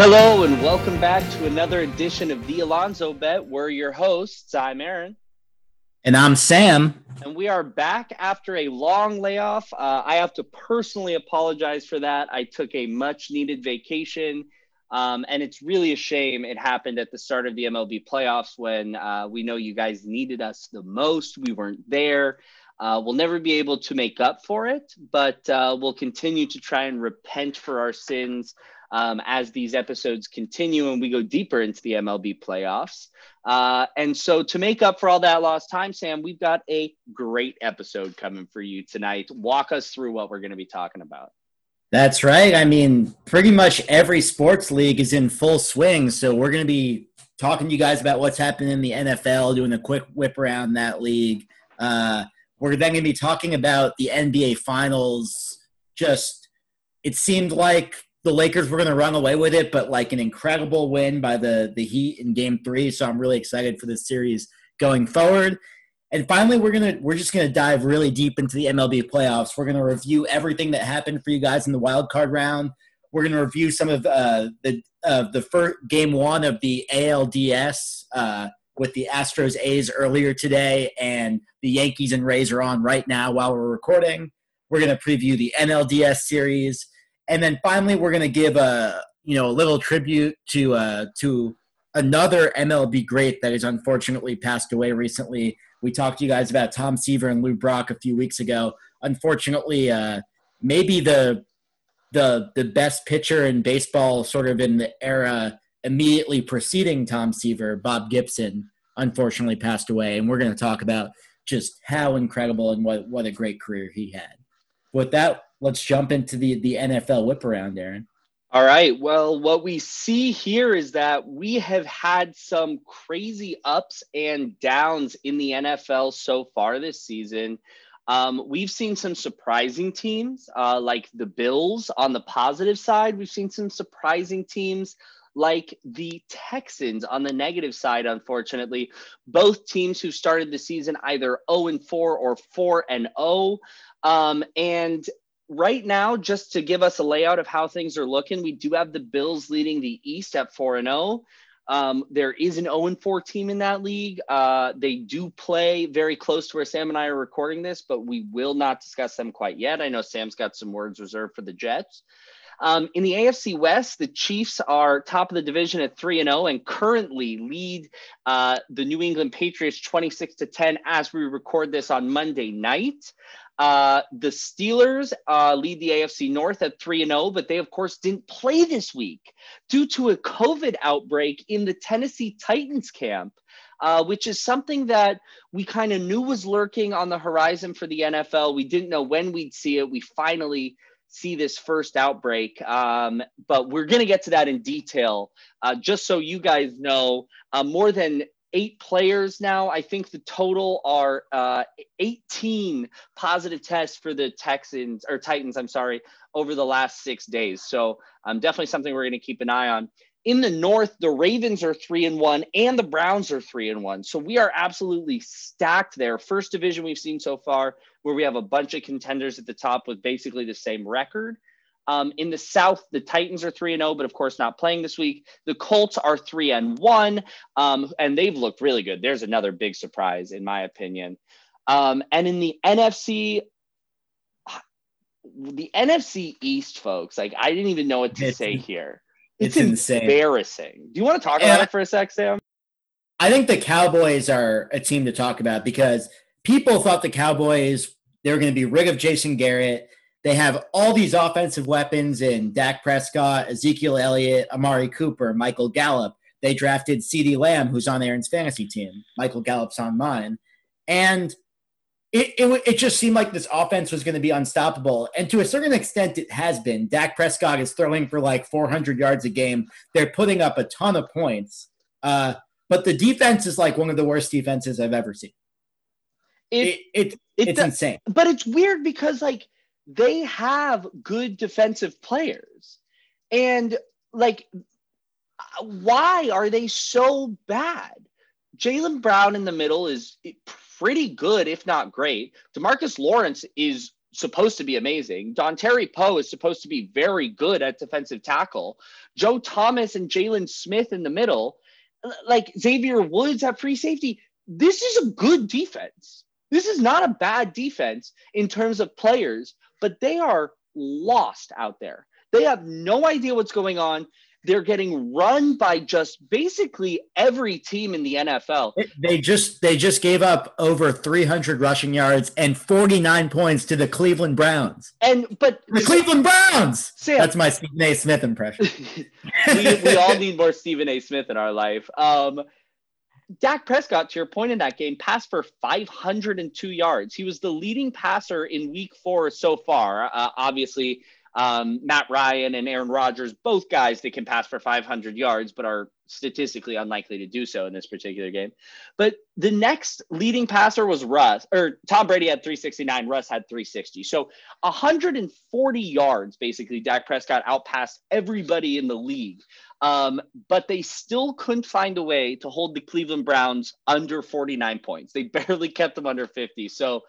Hello and welcome back to another edition of the Alonzo Bet. We're your hosts. I'm Aaron. And I'm Sam. And we are back after a long layoff. Uh, I have to personally apologize for that. I took a much needed vacation. Um, and it's really a shame it happened at the start of the MLB playoffs when uh, we know you guys needed us the most. We weren't there. Uh, we'll never be able to make up for it, but uh, we'll continue to try and repent for our sins um, as these episodes continue and we go deeper into the MLB playoffs. Uh, and so, to make up for all that lost time, Sam, we've got a great episode coming for you tonight. Walk us through what we're going to be talking about. That's right. I mean, pretty much every sports league is in full swing. So, we're going to be talking to you guys about what's happening in the NFL, doing a quick whip around that league. Uh, we're then going to be talking about the NBA Finals. Just, it seemed like the Lakers were going to run away with it, but like an incredible win by the the Heat in Game Three. So I'm really excited for this series going forward. And finally, we're gonna we're just gonna dive really deep into the MLB playoffs. We're gonna review everything that happened for you guys in the wild card round. We're gonna review some of uh, the uh, the first game one of the ALDS uh, with the Astros A's earlier today, and the Yankees and Rays are on right now while we're recording. We're gonna preview the NLDS series and then finally we're going to give a you know a little tribute to uh, to another MLB great that has unfortunately passed away recently. We talked to you guys about Tom Seaver and Lou Brock a few weeks ago. Unfortunately, uh, maybe the the the best pitcher in baseball, sort of in the era immediately preceding Tom Seaver, Bob Gibson, unfortunately passed away, and we're going to talk about just how incredible and what what a great career he had. With that, let's jump into the the NFL whip around, Aaron. All right. Well, what we see here is that we have had some crazy ups and downs in the NFL so far this season. Um, we've seen some surprising teams uh, like the Bills on the positive side. We've seen some surprising teams like the Texans on the negative side, unfortunately. Both teams who started the season either 0 and 4 or 4 and 0. Um, and right now, just to give us a layout of how things are looking, we do have the Bills leading the East at 4 and 0. Um, there is an 0 4 team in that league. Uh, they do play very close to where Sam and I are recording this, but we will not discuss them quite yet. I know Sam's got some words reserved for the Jets. Um, in the AFC West, the Chiefs are top of the division at 3 and 0 and currently lead uh, the New England Patriots 26 to 10 as we record this on Monday night. Uh, the Steelers uh, lead the AFC North at 3 and 0, but they, of course, didn't play this week due to a COVID outbreak in the Tennessee Titans camp. Uh, which is something that we kind of knew was lurking on the horizon for the NFL. We didn't know when we'd see it. We finally see this first outbreak, um, but we're going to get to that in detail. Uh, just so you guys know, uh, more than eight players now. I think the total are uh, 18 positive tests for the Texans or Titans, I'm sorry, over the last six days. So um, definitely something we're going to keep an eye on. In the North, the Ravens are three and one, and the Browns are three and one. So we are absolutely stacked there. First division we've seen so far, where we have a bunch of contenders at the top with basically the same record. Um, in the South, the Titans are 3 and 0, but of course not playing this week. The Colts are 3 and 1, um, and they've looked really good. There's another big surprise, in my opinion. Um, and in the NFC, the NFC East, folks, like I didn't even know what to it's, say here. It's, it's insane. embarrassing. Do you want to talk about it for a sec, Sam? I think the Cowboys are a team to talk about because people thought the Cowboys they were going to be rid of Jason Garrett they have all these offensive weapons in Dak Prescott, Ezekiel Elliott, Amari Cooper, Michael Gallup. They drafted CeeDee Lamb, who's on Aaron's fantasy team. Michael Gallup's on mine. And it, it, it just seemed like this offense was going to be unstoppable. And to a certain extent, it has been. Dak Prescott is throwing for like 400 yards a game. They're putting up a ton of points. Uh, but the defense is like one of the worst defenses I've ever seen. It, it, it it's insane. But it's weird because, like, they have good defensive players. And like, why are they so bad? Jalen Brown in the middle is pretty good, if not great. DeMarcus Lawrence is supposed to be amazing. Dontari Poe is supposed to be very good at defensive tackle. Joe Thomas and Jaylon Smith in the middle, like Xavier Woods at free safety. This is a good defense. This is not a bad defense in terms of players, but they are lost out there. They have no idea what's going on. They're getting run by just basically every team in the NFL. They just they just gave up over 300 rushing yards and 49 points to the Cleveland Browns. And but the Cleveland Browns. Sam, That's my Stephen A. Smith impression. we, we all need more Stephen A. Smith in our life. Um, Dak Prescott, to your point in that game, passed for 502 yards. He was the leading passer in week four so far. Uh, obviously, um, Matt Ryan and Aaron Rodgers, both guys that can pass for 500 yards, but are statistically unlikely to do so in this particular game. But the next leading passer was Russ, or Tom Brady had 369, Russ had 360. So 140 yards, basically, Dak Prescott outpassed everybody in the league. Um, but they still couldn't find a way to hold the Cleveland Browns under 49 points. They barely kept them under 50. So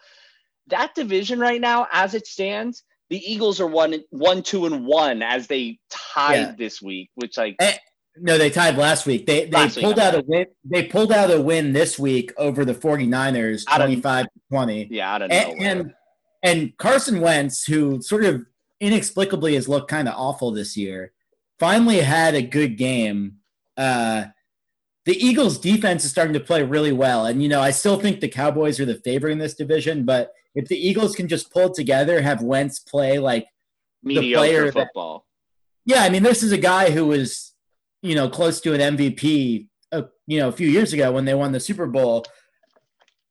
that division right now, as it stands, the Eagles are one, one, two, and one as they tied yeah. this week, which like. And, eh, no, they tied last week. They they last pulled week, out a win. They pulled out a win this week over the 49ers, 25 to 20. Yeah, I don't know. And, and, and Carson Wentz, who sort of inexplicably has looked kind of awful this year, finally had a good game. Uh, the Eagles defense is starting to play really well. And, you know, I still think the Cowboys are the favorite in this division, but if the Eagles can just pull together, have Wentz play like Mediocre the player football. That, yeah, I mean, this is a guy who was, you know, close to an MVP, uh, you know, a few years ago when they won the Super Bowl.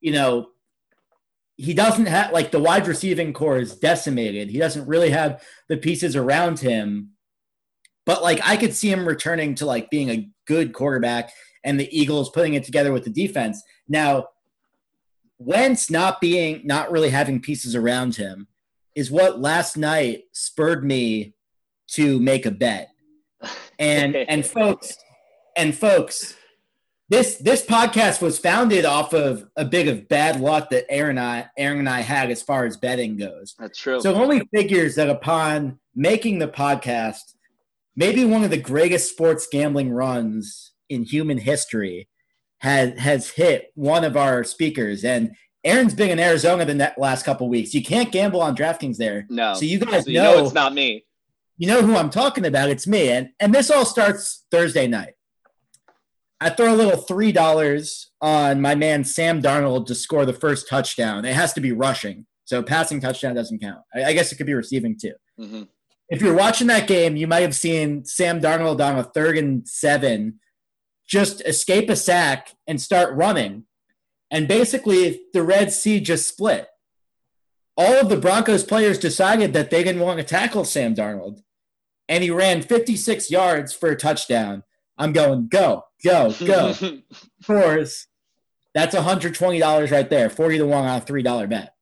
You know, he doesn't have like the wide receiving corps is decimated. He doesn't really have the pieces around him but like I could see him returning to like being a good quarterback and the Eagles putting it together with the defense. Now, Wentz not being not really having pieces around him is what last night spurred me to make a bet. And and folks and folks, this this podcast was founded off of a bit of bad luck that Aaron and I Aaron and I had as far as betting goes. That's true. So it only figures that upon making the podcast, maybe one of the greatest sports gambling runs in human history has has hit one of our speakers and Aaron's been in Arizona the last couple weeks. You can't gamble on DraftKings there. No. So you guys so you know, know it's not me. You know who I'm talking about. It's me. And and this all starts Thursday night. I throw a little three dollars on my man Sam Darnold to score the first touchdown. It has to be rushing, so passing touchdown doesn't count. I, I guess it could be receiving too. Mm-hmm if you're watching that game, you might have seen Sam Darnold on a third and seven just escape a sack and start running. And basically, the Red Sea just split. All of the Broncos players decided that they didn't want to tackle Sam Darnold. And he ran 56 yards for a touchdown. I'm going, go, go, go. Fours. That's $120 right there, 40 to 1 on a $3 bet.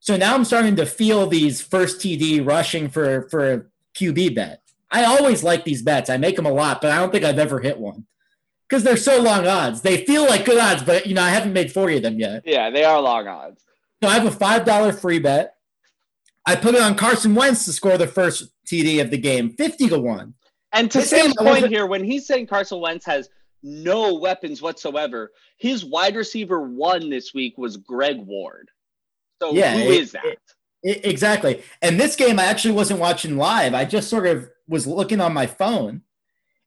So now I'm starting to feel these first TD rushing for for a QB bet. I always like these bets. I make them a lot, but I don't think I've ever hit one because they're so long odds. They feel like good odds, but you know I haven't made forty of them yet. Yeah, they are long odds. So I have a five dollar free bet. I put it on Carson Wentz to score the first TD of the game, fifty to one. And to Sam's point here, when he's saying Carson Wentz has no weapons whatsoever, his wide receiver one this week was Greg Ward. So yeah, who it, is that? It, exactly. And this game, I actually wasn't watching live. I just sort of was looking on my phone,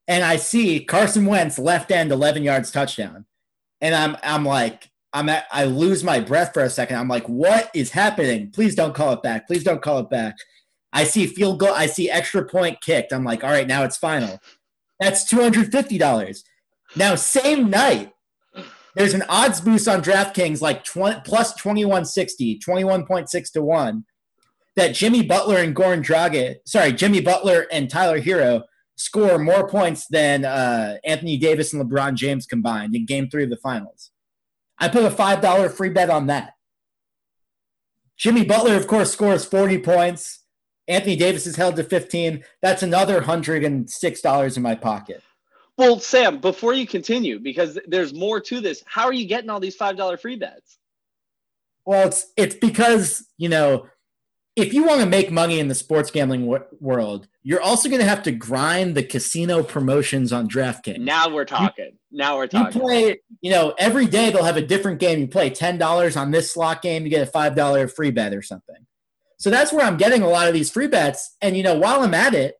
and I see Carson Wentz left end, eleven yards touchdown, and I'm I'm like. I'm at, I lose my breath for a second. I'm like, what is happening? Please don't call it back. Please don't call it back. I see field goal. I see extra point kicked. I'm like, all right, now it's final. That's two hundred fifty dollars. Now, same night, there's an odds boost on DraftKings like 20, plus 2160, 21.6 to 1 that Jimmy Butler and Goran Dragic, sorry, Jimmy Butler and Tyler Herro score more points than uh, Anthony Davis and LeBron James combined in game three of the finals. I put a $5 free bet on that. Jimmy Butler, of course, scores 40 points. Anthony Davis is held to 15. That's another $106 in my pocket. Well, Sam, before you continue, because there's more to this, how are you getting all these five dollar free bets? Well, it's it's because you know if you want to make money in the sports gambling w- world, you're also going to have to grind the casino promotions on DraftKings. Now we're talking. You, now we're talking. You play, you know, every day they'll have a different game. You play ten dollars on this slot game, you get a five dollar free bet or something. So that's where I'm getting a lot of these free bets. And you know, while I'm at it,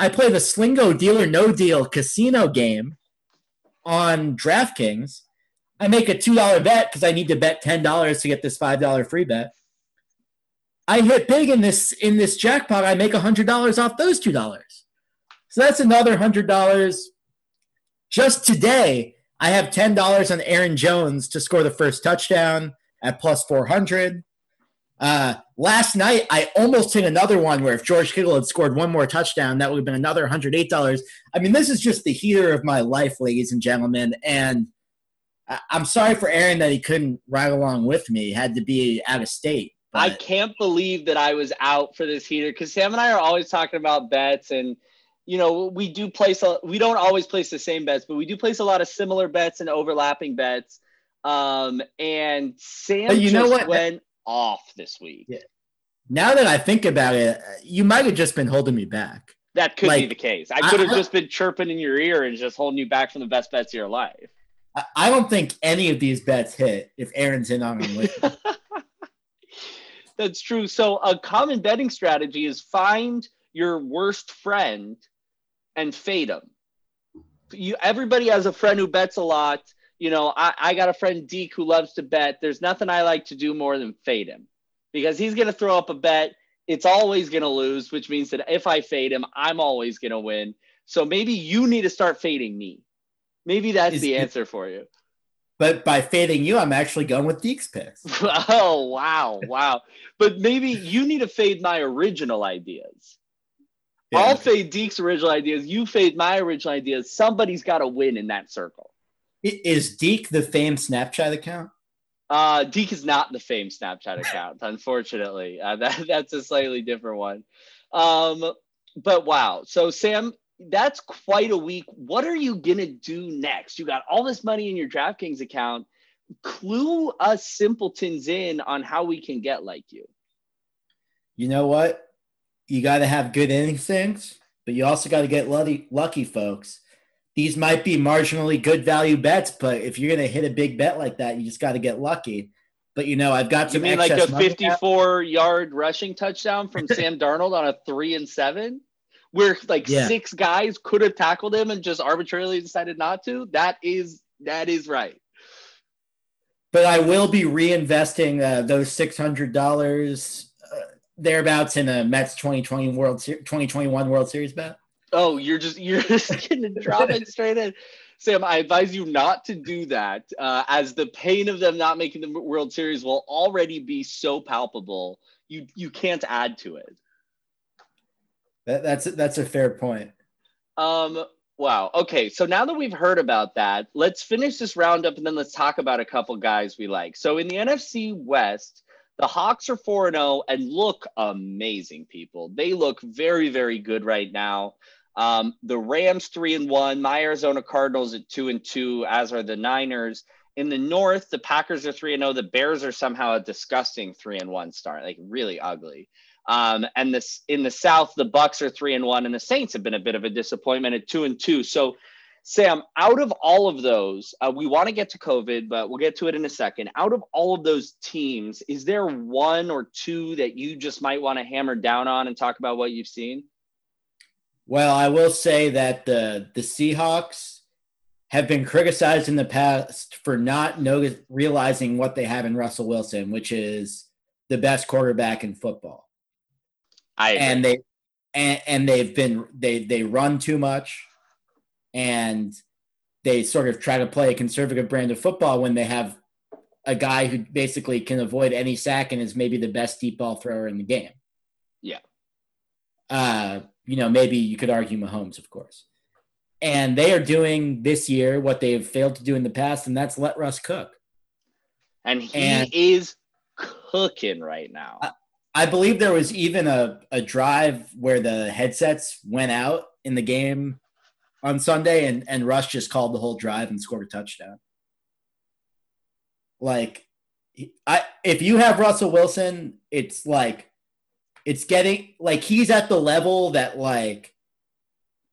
I play the Slingo Deal or No Deal casino game on DraftKings. I make a two dollar bet because I need to bet ten dollars to get this five dollar free bet. I hit big in this in this jackpot. I make a hundred dollars off those two dollars. So that's another hundred dollars. Just today, I have ten dollars on Aaron Jones to score the first touchdown at plus four hundred. Uh, last night, I almost hit another one where if George Kittle had scored one more touchdown, that would have been another $108. I mean, this is just the heater of my life, ladies and gentlemen. And I'm sorry for Aaron that he couldn't ride along with me, he had to be out of state. But. I can't believe that I was out for this heater because Sam and I are always talking about bets and you know we do place a, we don't always place the same bets but we do place a lot of similar bets and overlapping bets um and sam you know what went off this week yeah. now that i think about it you might have just been holding me back that could like, be the case i could have just been chirping in your ear and just holding you back from the best bets of your life i don't think any of these bets hit if aaron's in on them That's true. So a common betting strategy is find your worst friend and fade them. You everybody has a friend who bets a lot. You know, I, I got a friend Deke who loves to bet. There's nothing I like to do more than fade him because he's gonna throw up a bet. It's always gonna lose, which means that if I fade him, I'm always gonna win. So maybe you need to start fading me. Maybe that's is, the answer for you. But by fading you, I'm actually going with Deke's picks. oh wow, wow! but maybe you need to fade my original ideas. Yeah, I'll fade Deke's original ideas. You fade my original ideas. Somebody's got to win in that circle. Is Deke the fame Snapchat account? Uh, Deke is not the fame Snapchat account, unfortunately. Uh, that, that's a slightly different one. Um, but wow. So, Sam, that's quite a week. What are you gonna do next? You got all this money in your DraftKings account. Clue us simpletons in on how we can get like you. You know what? You got to have good instincts, but you also got to get lucky, lucky, folks. These might be marginally good value bets, but if you're gonna hit a big bet like that, you just got to get lucky. But you know, I've got some. You mean like a 54 yard rushing touchdown from Sam Darnold on a three and seven? where like yeah. six guys could have tackled him and just arbitrarily decided not to. That is that is right. But I will be reinvesting uh, those six hundred dollars uh, thereabouts in a Mets twenty twenty World twenty twenty one World Series bet. Oh, you're just you're just gonna drop it straight in. Sam, I advise you not to do that, uh, as the pain of them not making the World Series will already be so palpable. You you can't add to it. That, that's that's a fair point. Um. Wow. Okay. So now that we've heard about that, let's finish this roundup and then let's talk about a couple guys we like. So in the NFC West, the Hawks are 4 0 and look amazing, people. They look very, very good right now. Um, the Rams 3 and 1, my Arizona Cardinals at 2 and 2, as are the Niners. In the North, the Packers are 3 and 0. The Bears are somehow a disgusting 3 and 1 start, like really ugly. Um, and this in the South, the Bucs are three and one, and the Saints have been a bit of a disappointment at two and two. So, Sam, out of all of those, uh, we want to get to COVID, but we'll get to it in a second. Out of all of those teams, is there one or two that you just might want to hammer down on and talk about what you've seen? Well, I will say that the the Seahawks have been criticized in the past for not notice, realizing what they have in Russell Wilson, which is the best quarterback in football. I agree. and they and, and they've been they they run too much and they sort of try to play a conservative brand of football when they have a guy who basically can avoid any sack and is maybe the best deep ball thrower in the game. Yeah. Uh, you know, maybe you could argue Mahomes, of course. And they are doing this year what they've failed to do in the past, and that's let Russ cook. And he and, is cooking right now. I believe there was even a, a drive where the headsets went out in the game on Sunday and, and Russ just called the whole drive and scored a touchdown. Like I if you have Russell Wilson, it's like it's getting like he's at the level that like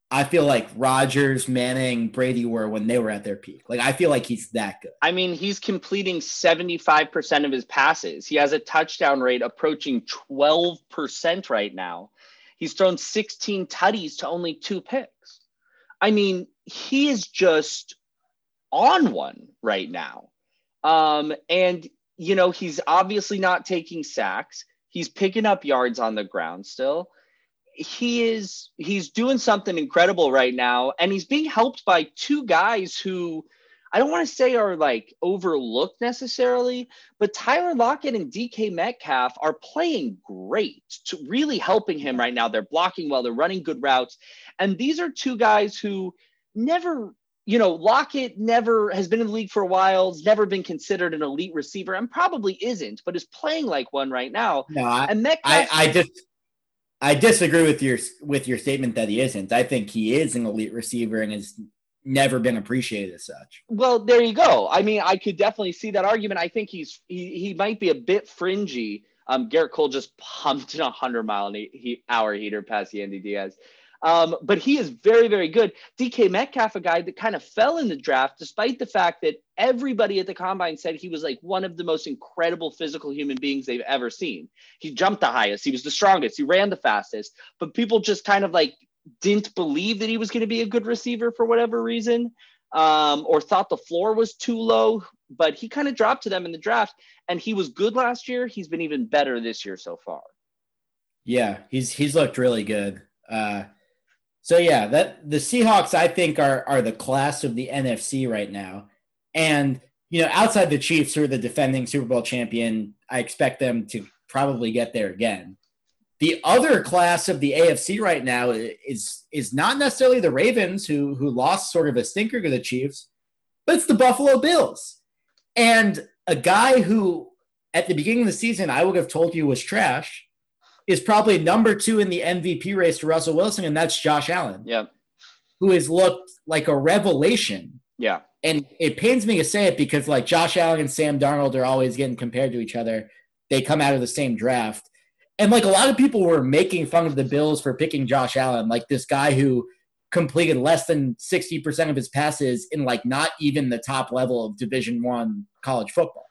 I feel like Rodgers, Manning, Brady were when they were at their peak. Like I feel like he's that good. I mean, he's completing 75% of his passes. He has a touchdown rate approaching 12% right now. He's thrown 16 tutties to only two picks. I mean, he is just on one right now. Um, and you know, he's obviously not taking sacks. He's picking up yards on the ground still he is he's doing something incredible right now and he's being helped by two guys who I don't want to say are like overlooked necessarily, but Tyler Lockett and DK Metcalf are playing great, really helping him right now. They're blocking well, they're running good routes. And these are two guys who never, you know, Lockett never has been in the league for a while, has never been considered an elite receiver, and probably isn't, but is playing like one right now. No, I, and Metcalf, I, I just I disagree with your with your statement that he isn't. I think he is an elite receiver and has never been appreciated as such. Well, there you go. I mean, I could definitely see that argument. I think he's he, he might be a bit fringy. Um, Gerrit Cole just pumped in a hundred mile an hour heater past Yandy Diaz. Um, but he is very, very good. DK Metcalf, a guy that kind of fell in the draft, despite the fact that everybody at the combine said he was like one of the most incredible physical human beings they've ever seen. He jumped the highest, he was the strongest, he ran the fastest, but people just kind of like didn't believe that he was going to be a good receiver for whatever reason, um, or thought the floor was too low. But he kind of dropped to them in the draft, and he was good last year. He's been even better this year so far. Yeah, he's he's looked really good. Uh, so yeah, that the Seahawks I think are are the class of the NFC right now. And you know, outside the Chiefs who are the defending Super Bowl champion, I expect them to probably get there again. The other class of the AFC right now is is not necessarily the Ravens who who lost sort of a stinker to the Chiefs, but it's the Buffalo Bills. And a guy who at the beginning of the season I would have told you was trash is probably number two in the MVP race to Russell Wilson, and that's Josh Allen. Yeah. Who has looked like a revelation. Yeah. And it pains me to say it because like Josh Allen and Sam Darnold are always getting compared to each other. They come out of the same draft. And like a lot of people were making fun of the Bills for picking Josh Allen, like this guy who completed less than 60% of his passes in like not even the top level of division one college football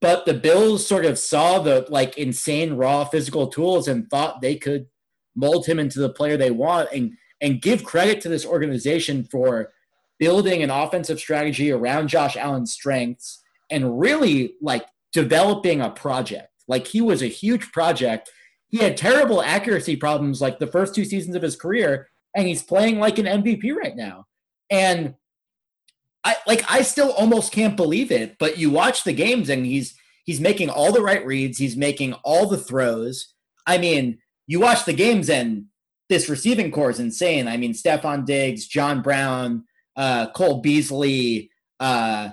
but the Bills sort of saw the like insane raw physical tools and thought they could mold him into the player they want and and give credit to this organization for building an offensive strategy around Josh Allen's strengths and really like developing a project. Like he was a huge project. He had terrible accuracy problems like the first two seasons of his career and he's playing like an MVP right now. And I like I still almost can't believe it, but you watch the games and he's he's making all the right reads, he's making all the throws. I mean, you watch the games and this receiving corps is insane. I mean, Stefon Diggs, John Brown, uh, Cole Beasley, uh,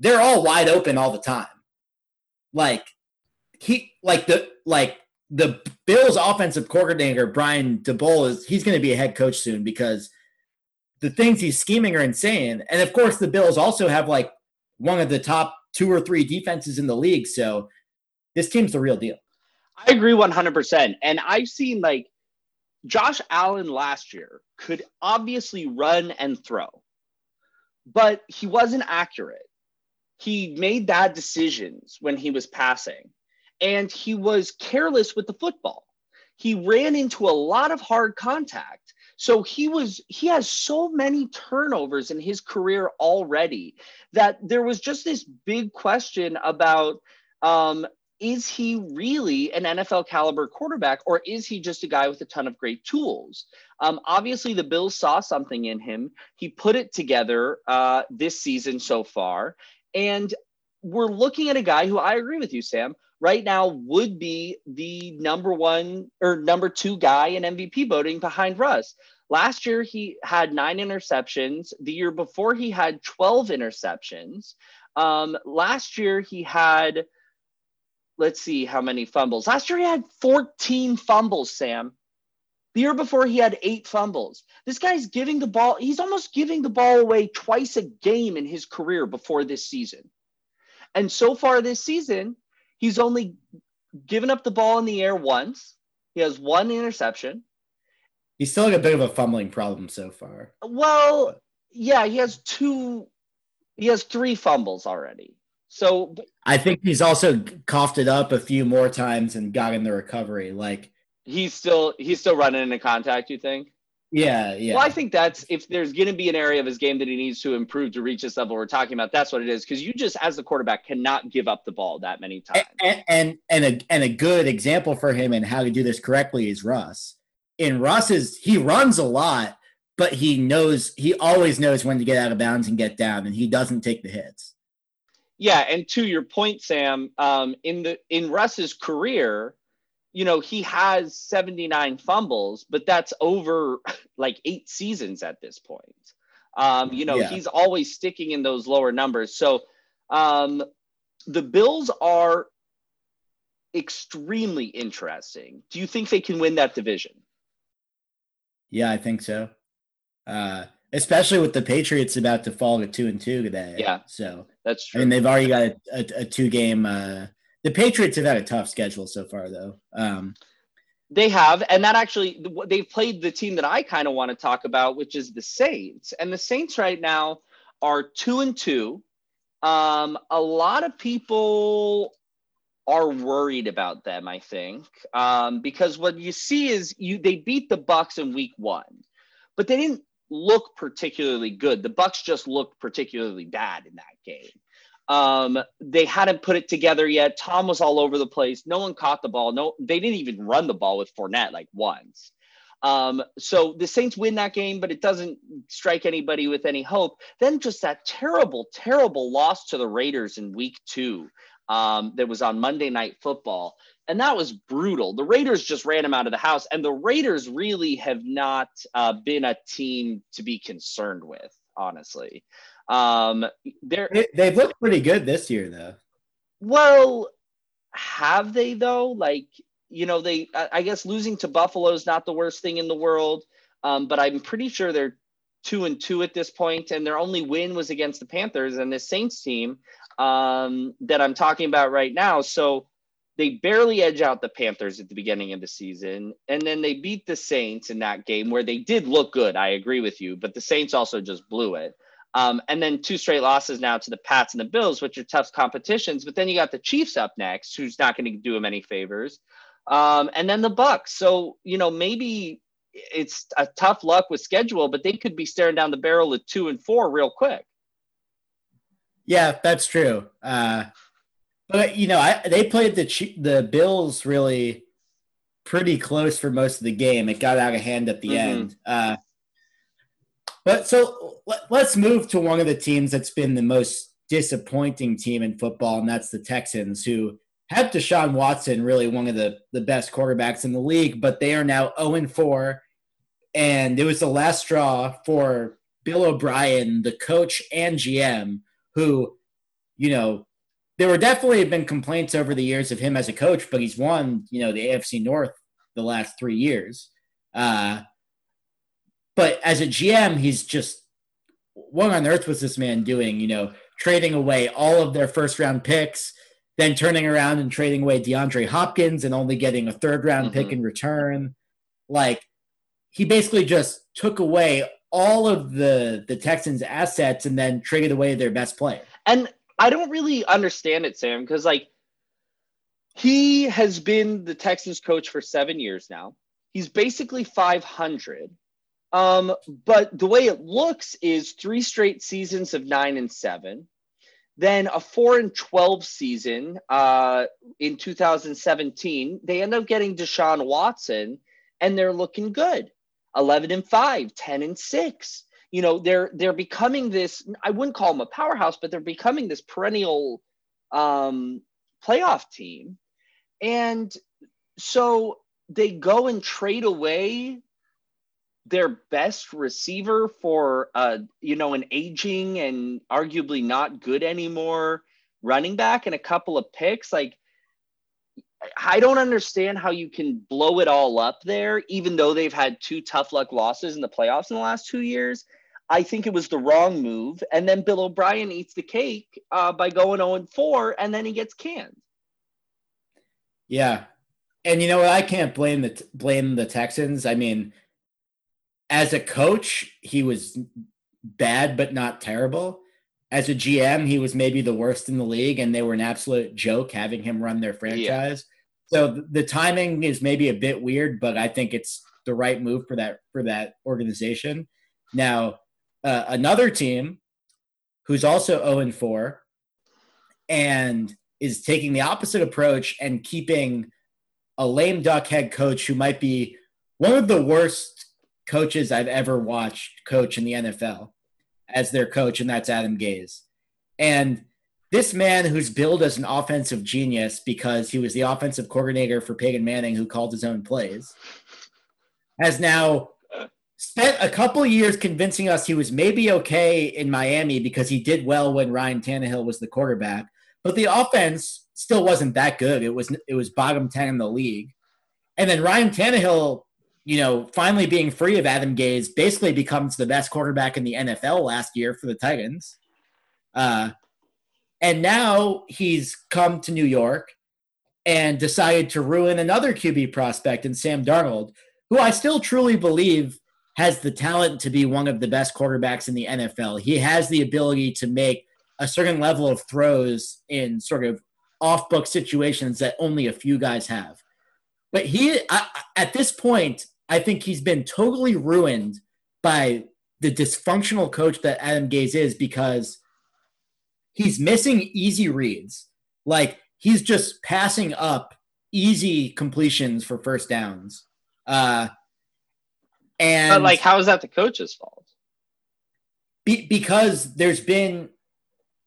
they're all wide open all the time. Like he like the like the Bills offensive coordinator, Brian Daboll, is he's gonna be a head coach soon because the things he's scheming are insane. And of course, the Bills also have like one of the top two or three defenses in the league. So this team's the real deal. I agree 100%. And I've seen like Josh Allen last year could obviously run and throw, but he wasn't accurate. He made bad decisions when he was passing, and he was careless with the football. He ran into a lot of hard contact so he was he has so many turnovers in his career already that there was just this big question about um, is he really an NFL caliber quarterback or is he just a guy with a ton of great tools? Um, obviously, the Bills saw something in him. He put it together uh, this season so far. And we're looking at a guy who I agree with you, Sam, right now would be the number one or number two guy in MVP voting behind Russ. Last year, he had nine interceptions. The year before, he had 12 interceptions. Um, last year, he had, let's see how many fumbles. Last year, he had 14 fumbles, Sam. The year before, he had eight fumbles. This guy's giving the ball, he's almost giving the ball away twice a game in his career before this season. And so far this season, he's only given up the ball in the air once He has one interception. He's still like a bit of a fumbling problem so far. Well, yeah, he has two. He has three fumbles already. So I think he's also coughed it up a few more times and got in the recovery. Like he's still he's still running into contact. You think? Yeah, yeah. Well, I think that's if there's going to be an area of his game that he needs to improve to reach this level we're talking about, that's what it is. Because you just, as the quarterback, cannot give up the ball that many times. And and and a and a good example for him and how to do this correctly is Russ. In Russ's, he runs a lot, but he knows he always knows when to get out of bounds and get down, and he doesn't take the hits. Yeah, and to your point, Sam, um, in the in Russ's career, you know, he has 79 fumbles, but that's over like eight seasons at this point. Um, you know, yeah. he's always sticking in those lower numbers. So um, the Bills are extremely interesting. Do you think they can win that division? Yeah, I think so. Uh, especially with the Patriots about to fall to two and two today. Yeah. So that's true. I mean, they've already got a, a, a two game uh, the Patriots have had a tough schedule so far, though. Um, they have, and that actually they've played the team that I kind of want to talk about, which is the Saints. And the Saints right now are two and two. Um, a lot of people are worried about them, I think, um, because what you see is you they beat the Bucs in Week One, but they didn't look particularly good. The Bucs just looked particularly bad in that game. Um, they hadn't put it together yet. Tom was all over the place. No one caught the ball. No, they didn't even run the ball with Fournette like once. Um, so the Saints win that game, but it doesn't strike anybody with any hope. Then just that terrible, terrible loss to the Raiders in week two um, that was on Monday Night Football. And that was brutal. The Raiders just ran him out of the house. And the Raiders really have not uh, been a team to be concerned with, honestly. Um, they're they, have looked pretty good this year, though. Well, have they though? Like you know, they I guess losing to Buffalo is not the worst thing in the world, um, but I'm pretty sure they're two and two at this point, and their only win was against the Panthers and the Saints team um, that I'm talking about right now. So they barely edge out the Panthers at the beginning of the season, and then they beat the Saints in that game where they did look good. I agree with you, but the Saints also just blew it. Um, and then two straight losses now to the Pats and the Bills, which are tough competitions. But then you got the Chiefs up next, who's not going to do them any favors. Um, and then the Bucs. So you know maybe it's a tough luck with schedule, but they could be staring down the barrel at two and four real quick. Yeah, that's true. Uh, but you know, I, they played the the Bills really pretty close for most of the game. It got out of hand at the mm-hmm. end. Uh, but so let, us move to one of the teams that's been the most disappointing team in football, and that's the Texans, who had Deshaun Watson, really one of the, the best quarterbacks in the league, but they are now 0 4. And it was the last straw for Bill O'Brien, the coach and GM, who, you know, there were definitely been complaints over the years of him as a coach, but he's won, you know, the AFC North the last three years. Uh, but as a GM, he's just what on earth was this man doing? You know, trading away all of their first round picks, then turning around and trading away DeAndre Hopkins and only getting a third round mm-hmm. pick in return. Like he basically just took away all of the the Texans' assets and then traded away their best player. And I don't really understand it, Sam, because like he has been the Texans coach for seven years now. He's basically 500 um, but the way it looks is three straight seasons of nine and seven, then a four and 12 season uh, in 2017. They end up getting Deshaun Watson and they're looking good 11 and five, 10 and six. You know, they're they're becoming this, I wouldn't call them a powerhouse, but they're becoming this perennial um, playoff team. And so they go and trade away their best receiver for uh you know an aging and arguably not good anymore running back and a couple of picks like I don't understand how you can blow it all up there even though they've had two tough luck losses in the playoffs in the last 2 years I think it was the wrong move and then Bill O'Brien eats the cake uh, by going 0 4 and then he gets canned yeah and you know what? I can't blame the blame the Texans. I mean, as a coach, he was bad but not terrible. As a GM, he was maybe the worst in the league, and they were an absolute joke having him run their franchise. Yeah. So the timing is maybe a bit weird, but I think it's the right move for that for that organization. Now, uh, another team who's also 0 and 4 and is taking the opposite approach and keeping a lame duck head coach who might be one of the worst coaches I've ever watched coach in the NFL as their coach, and that's Adam Gase. And this man who's billed as an offensive genius because he was the offensive coordinator for Peyton Manning, who called his own plays, has now spent a couple years convincing us he was maybe okay in Miami because he did well when Ryan Tannehill was the quarterback, but the offense still wasn't that good. It was it was bottom ten in the league, and then Ryan Tannehill, you know, finally being free of Adam Gase, basically becomes the best quarterback in the NFL last year for the Titans. Uh, and now he's come to New York and decided to ruin another QB prospect in Sam Darnold, who I still truly believe has the talent to be one of the best quarterbacks in the NFL. He has the ability to make a certain level of throws in sort of off book situations that only a few guys have. But he, I, at this point, I think he's been totally ruined by the dysfunctional coach that Adam Gase is because he's missing easy reads. Like he's just passing up easy completions for first downs. Uh, and but like, how is that the coach's fault? Be, because there's been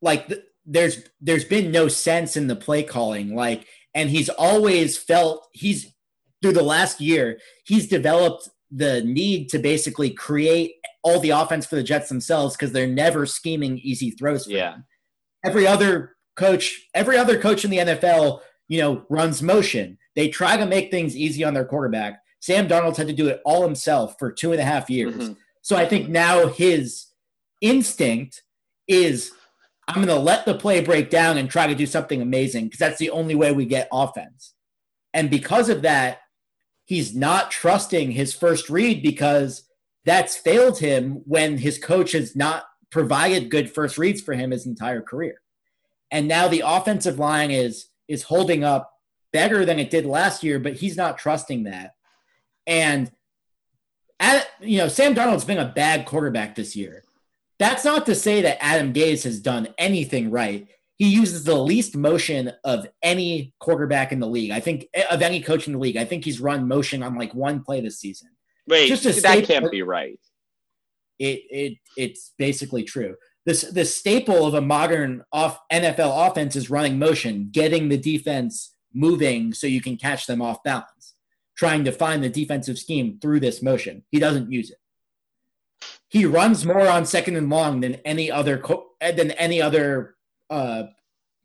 like there's there's been no sense in the play calling like and he's always felt he's through the last year he's developed the need to basically create all the offense for the Jets themselves because they're never scheming easy throws. yeah. Them. Every other coach, every other coach in the NFL, you know, runs motion. They try to make things easy on their quarterback. Sam Darnold's had to do it all himself for two and a half years. Mm-hmm. So I think now his instinct is I'm going to let the play break down and try to do something amazing because that's the only way we get offense. And because of that, he's not trusting his first read because that's failed him when his coach has not provided good first reads for him his entire career. And now the offensive line is is holding up better than it did last year, but he's not trusting that. And at, you know, Sam Darnold's been a bad quarterback this year. That's not to say that Adam Gase has done anything right. He uses the least motion of any quarterback in the league. I think eh, of any coach in the league. I think he's run motion on like one play this season. Wait, Just that can't be right. It it it's basically true. This the staple of a modern off NFL offense is running motion, getting the defense moving so you can catch them off balance, trying to find the defensive scheme through this motion. He doesn't use it he runs more on second and long than any other co- eh, than any other uh,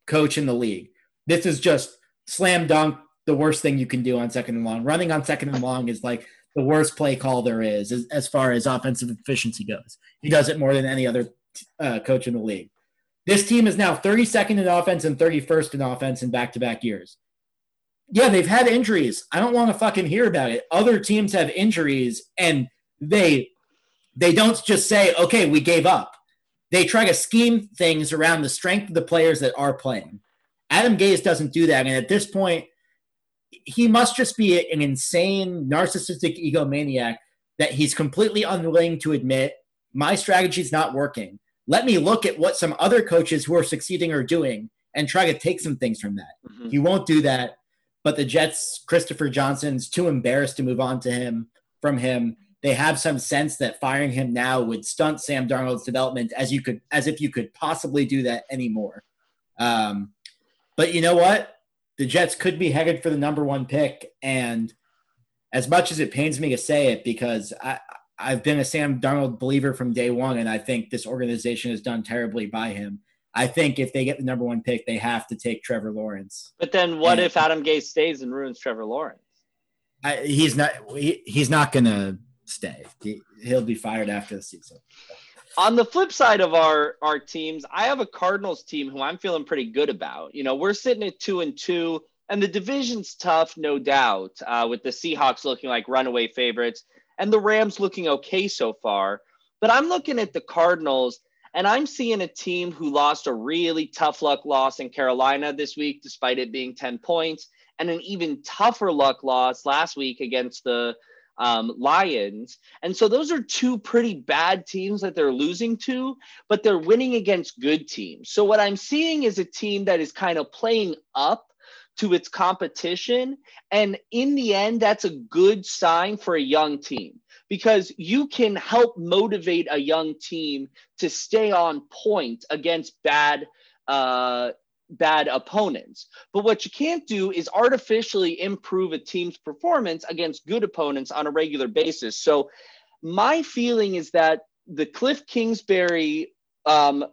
coach in the league. This is just slam dunk. The worst thing you can do on second and long. Running on second and long is like the worst play call there is as, as far as offensive efficiency goes. He does it more than any other uh, coach in the league. This team is now 32nd in offense and 31st in offense in back to back years. Yeah, they've had injuries. I don't want to fucking hear about it. Other teams have injuries and they they don't just say, okay, we gave up. They try to scheme things around the strength of the players that are playing. Adam Gase doesn't do that. And at this point, he must just be an insane, narcissistic egomaniac that he's completely unwilling to admit my strategy is not working. Let me look at what some other coaches who are succeeding are doing and try to take some things from that. Mm-hmm. He won't do that. But the Jets, Christopher Johnson's too embarrassed to move on to him from him they have some sense that firing him now would stunt Sam Darnold's development as you could as if you could possibly do that anymore. Um, but you know what? The Jets could be headed for the number one pick, and as much as it pains me to say it, because I, I've been a Sam Darnold believer from day one, and I think this organization has done terribly by him. I think if they get the number one pick, they have to take Trevor Lawrence. But then, what and, if Adam Gase stays and ruins Trevor Lawrence? I, he's not. He, he's not going to stay. He, he'll be fired after the season. On the flip side of our our teams, I have a Cardinals team who I'm feeling pretty good about. You know, we're sitting at two and two. And the division's tough, no doubt, uh, with the Seahawks looking like runaway favorites and the Rams looking okay so far. But I'm looking at the Cardinals and I'm seeing a team who lost a really tough luck loss in Carolina this week, despite it being 10 points, and an even tougher luck loss last week against the um, Lions. And so those are two pretty bad teams that they're losing to, but they're winning against good teams. So what I'm seeing is a team that is kind of playing up to its competition. And in the end, that's a good sign for a young team because you can help motivate a young team to stay on point against bad uh, bad opponents. But what you can't do is artificially improve a team's performance against good opponents on a regular basis. So my feeling is that the Kliff Kingsbury, um,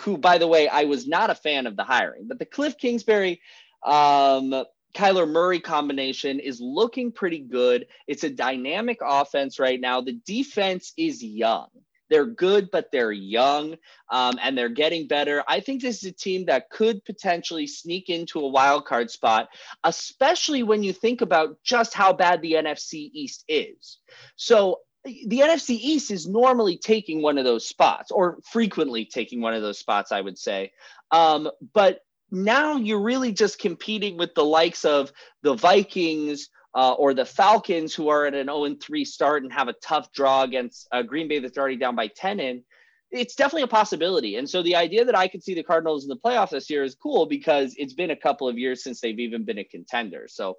who by the way, I was not a fan of the hiring, but the Kliff Kingsbury um, Kyler Murray combination is looking pretty good. It's a dynamic offense right now. The defense is young. They're good, but they're young um, and they're getting better. I think this is a team that could potentially sneak into a wild card spot, especially when you think about just how bad the NFC East is. So the NFC East is normally taking one of those spots, or frequently taking one of those spots, I would say. Um, but now you're really just competing with the likes of the Vikings uh, or the Falcons, who are at an 0 3 start and have a tough draw against uh, Green Bay that's already down by 10 in. It's definitely a possibility. And so the idea that I could see the Cardinals in the playoffs this year is cool because it's been a couple of years since they've even been a contender. So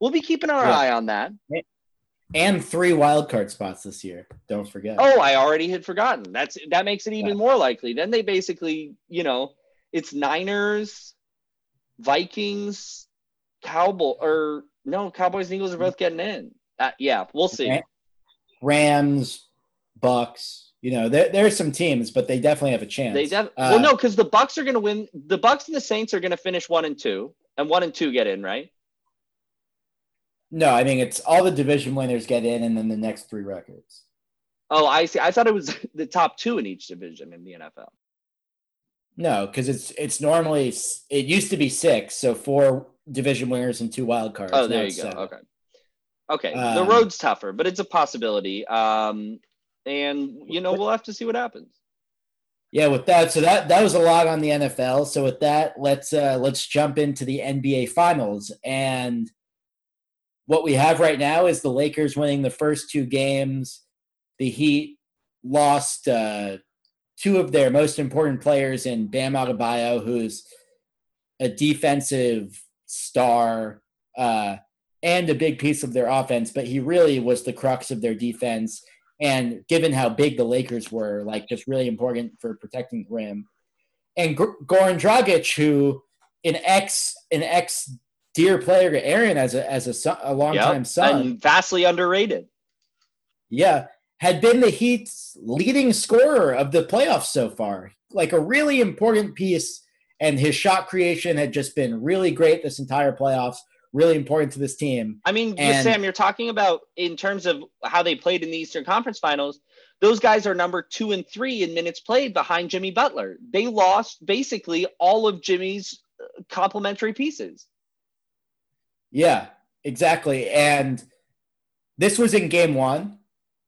we'll be keeping our yeah. eye on that. And three wild card spots this year. Don't forget. Oh, I already had forgotten. That's that makes it even yeah. more likely. Then they basically, you know, it's Niners, Vikings, Cowboy, or no, Cowboys and Eagles are both getting in. Uh, yeah, we'll see. Rams, Bucs. You know, there, there are some teams, but they definitely have a chance. They def- uh, well, no, because the Bucs are going to win. The Bucs and the Saints are going to finish one and two, and one and two get in, right? No, I mean it's all the division winners get in, and then the next three records. Oh, I see. I thought it was the top two in each division in the NFL. No, because it's it's normally it used to be six, so four division winners and two wild cards. Oh, there you go. Seven. Okay, okay. Um, the road's tougher, but it's a possibility. Um, and you know we'll have to see what happens. Yeah, with that, so that that was a lot on the NFL. So with that, let's uh, let's jump into the NBA Finals. And what we have right now is the Lakers winning the first two games. The Heat lost. Uh, two of their most important players in Bam Adebayo, who's a defensive star uh, and a big piece of their offense, but he really was the crux of their defense. And given how big the Lakers were, like just really important for protecting the rim. And G- Goran Dragic, who an ex an ex dear player to Aaron as a as a, son, a longtime yep. son, and vastly underrated. Yeah, had been the Heat's leading scorer of the playoffs so far. Like a really important piece, and his shot creation had just been really great this entire playoffs. Really important to this team. I mean, and, Sam, you're talking about in terms of how they played in the Eastern Conference Finals. Those guys are number two and three in minutes played behind Jimmy Butler. They lost basically all of Jimmy's uh, complementary pieces. Yeah, exactly. And this was in game one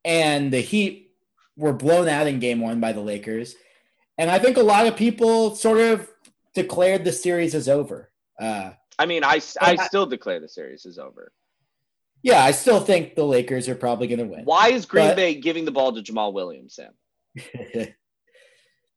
and the Heat were blown out in game one by the Lakers. And I think a lot of people sort of declared the series is over. Uh, I mean, I, I still declare the series is over. Yeah, I still think the Lakers are probably going to win. Why is Green but, Bay giving the ball to Jamaal Williams, Sam?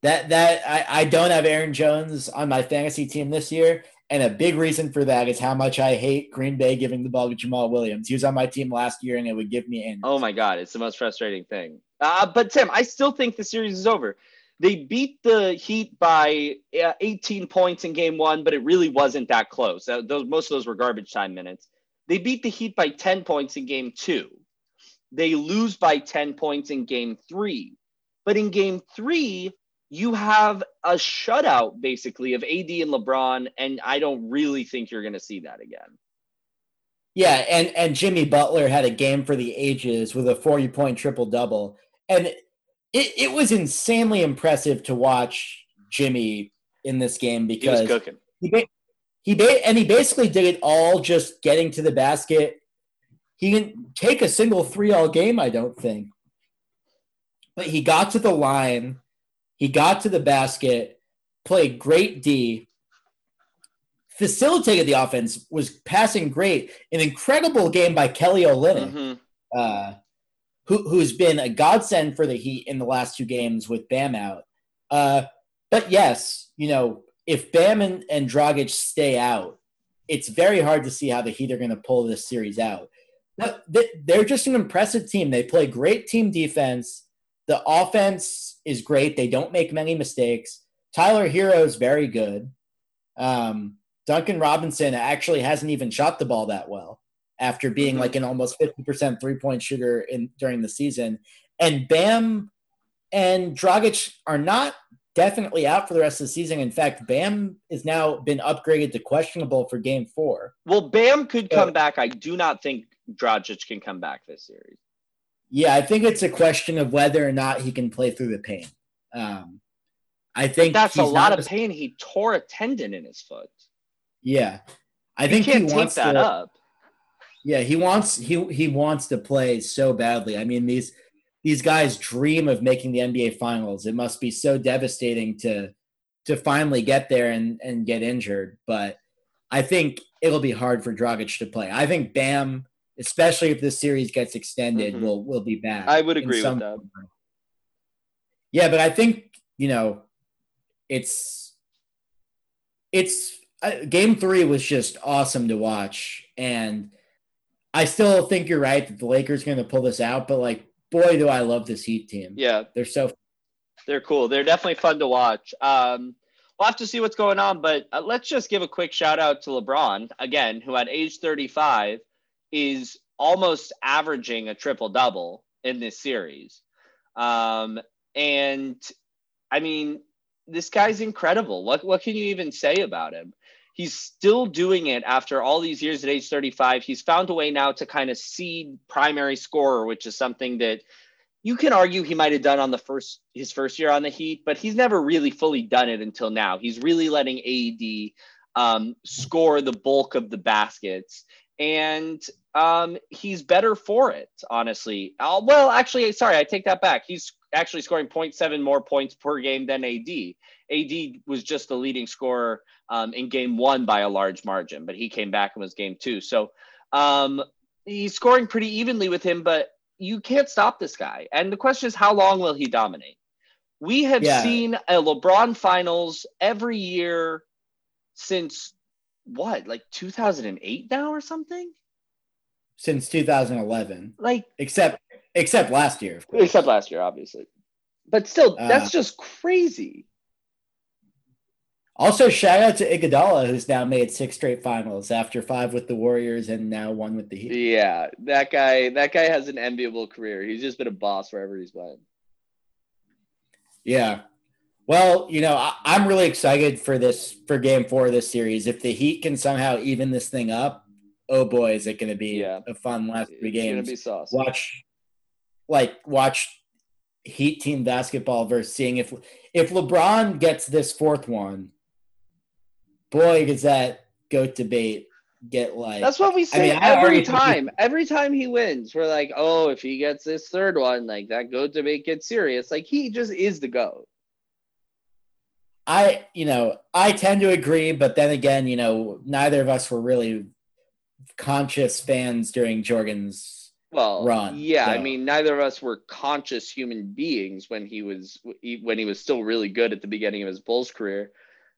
that that I, I don't have Aaron Jones on my fantasy team this year, and a big reason for that is how much I hate Green Bay giving the ball to Jamaal Williams. He was on my team last year and it would give me an. Oh my God. It's the most frustrating thing. Uh, but Tim, I still think the series is over. They beat the Heat by uh, 18 points in game one, but it really wasn't that close. Those, most of those were garbage time minutes. They beat the Heat by 10 points in game two. They lose by 10 points in game three. But in game three, you have a shutout basically of AD and LeBron, and I don't really think you're going to see that again. Yeah, and and Jimmy Butler had a game for the ages with a 40 point triple double, and it it was insanely impressive to watch Jimmy in this game because he, he, he ba- and he basically did it all just getting to the basket. He didn't take a single three all game, I don't think. But he got to the line, he got to the basket, played great D, facilitated the offense, was passing great. An incredible game by Kelly Olynyk, mm-hmm. uh, who, who's been a godsend for the Heat in the last two games with Bam out. Uh, but yes, you know, if Bam and, and Dragic stay out, it's very hard to see how the Heat are going to pull this series out. But they're just an impressive team. They play great team defense. The offense is great. They don't make many mistakes. Tyler Herro is very good. Um, Duncan Robinson actually hasn't even shot the ball that well after being mm-hmm. like an almost 50% three point shooter in during the season. And Bam and Dragic are not definitely out for the rest of the season. In fact, Bam is now been upgraded to questionable for game four. Well, Bam could come back. I do not think Dragic can come back this series. Yeah, I think it's a question of whether or not he can play through the pain. Um, I think but that's a lot of pain. He tore a tendon in his foot. Yeah, I think he wants that to, up. Yeah, he wants he he wants to play so badly. I mean these these guys dream of making the NBA finals. It must be so devastating to to finally get there and and get injured. But I think it'll be hard for Dragic to play. I think Bam, especially if this series gets extended, mm-hmm. will will be back. I would agree with that. Yeah, but I think you know, it's it's uh, game three was just awesome to watch, and I still think you're right that the Lakers are going to pull this out. But like, boy, do I love this Heat team. Yeah, they're so they're cool. They're definitely fun to watch. Um, we'll have to see what's going on, but uh, let's just give a quick shout out to LeBron again, who at age 35 is almost averaging a triple double in this series. Um, and I mean, this guy's incredible. What what can you even say about him? He's still doing it after all these years at age 35. He's found a way now to kind of cede primary scorer, which is something that you can argue he might have done on the first his first year on the Heat, but he's never really fully done it until now. He's really letting AD um, score the bulk of the baskets, and um, he's better for it. Honestly, uh, well, actually, sorry, I take that back. He's actually scoring 0.7 more points per game than AD. AD was just the leading scorer um, in game one by a large margin, but he came back and was game two. So um, he's scoring pretty evenly with him, but you can't stop this guy. And the question is, how long will he dominate? We have yeah. seen a LeBron finals every year since what, like 2008 now or something? Since 2011. Like, except except last year, except last year, obviously. But still, that's uh, just crazy. Also, shout out to Iguodala, who's now made six straight finals after five with the Warriors and now one with the Heat. Yeah, that guy. That guy has an enviable career. He's just been a boss wherever he's been. Yeah. Well, you know, I, am really excited for this for Game Four of this series. If the Heat can somehow even this thing up, oh boy, is it going to be yeah. a fun last three games. It's going to be sauce. Watch, like, watch Heat team basketball versus seeing if if LeBron gets this fourth one boy, does that goat debate get like that's what we say I mean, every time. Every time he wins, we're like, oh, if he gets this third one, like that goat debate gets serious. Like he just is the goat. I, you know, I tend to agree, but then again, you know, neither of us were really conscious fans during Jordan's well run. Yeah, so. I mean, neither of us were conscious human beings when he was when he was still really good at the beginning of his Bulls career.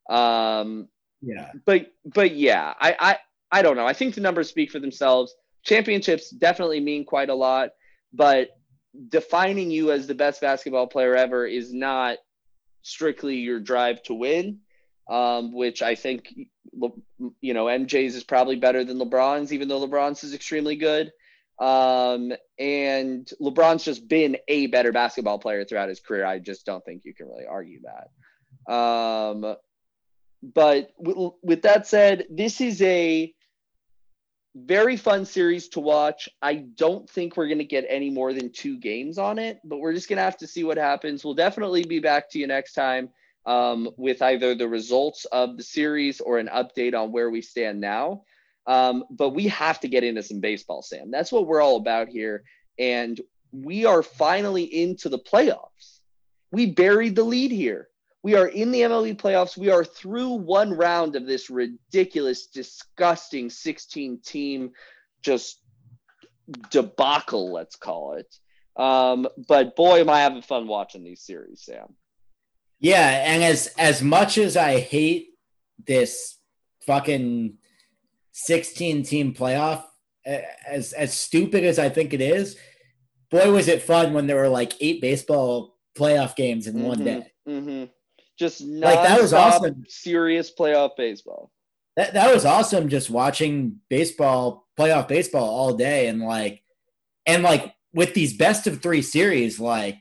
Um, yeah. But but yeah, I I I don't know. I think the numbers speak for themselves. Championships definitely mean quite a lot, but defining you as the best basketball player ever is not strictly your drive to win. Um, which I think you know MJ's is probably better than LeBron's, even though LeBron's is extremely good. Um, and LeBron's just been a better basketball player throughout his career. I just don't think you can really argue that. Um, but with, with that said, this is a very fun series to watch. I don't think we're going to get any more than two games on it, but we're just going to have to see what happens. We'll definitely be back to you next time um, with either the results of the series or an update on where we stand now. Um, but we have to get into some baseball, Sam. That's what we're all about here. And we are finally into the playoffs. We buried the lead here. We are in the MLB playoffs. We are through one round of this ridiculous, disgusting 16 team just debacle, let's call it. Um, but boy, am I having fun watching these series, Sam. Yeah, and as as much as I hate this fucking 16 team playoff, as as stupid as I think it is, boy was it fun when there were like eight baseball playoff games in mm-hmm, one day. Mm-hmm. Just like that was awesome. Serious playoff baseball. That that was awesome. Just watching baseball, playoff baseball all day, and like, and like with these best of three series, like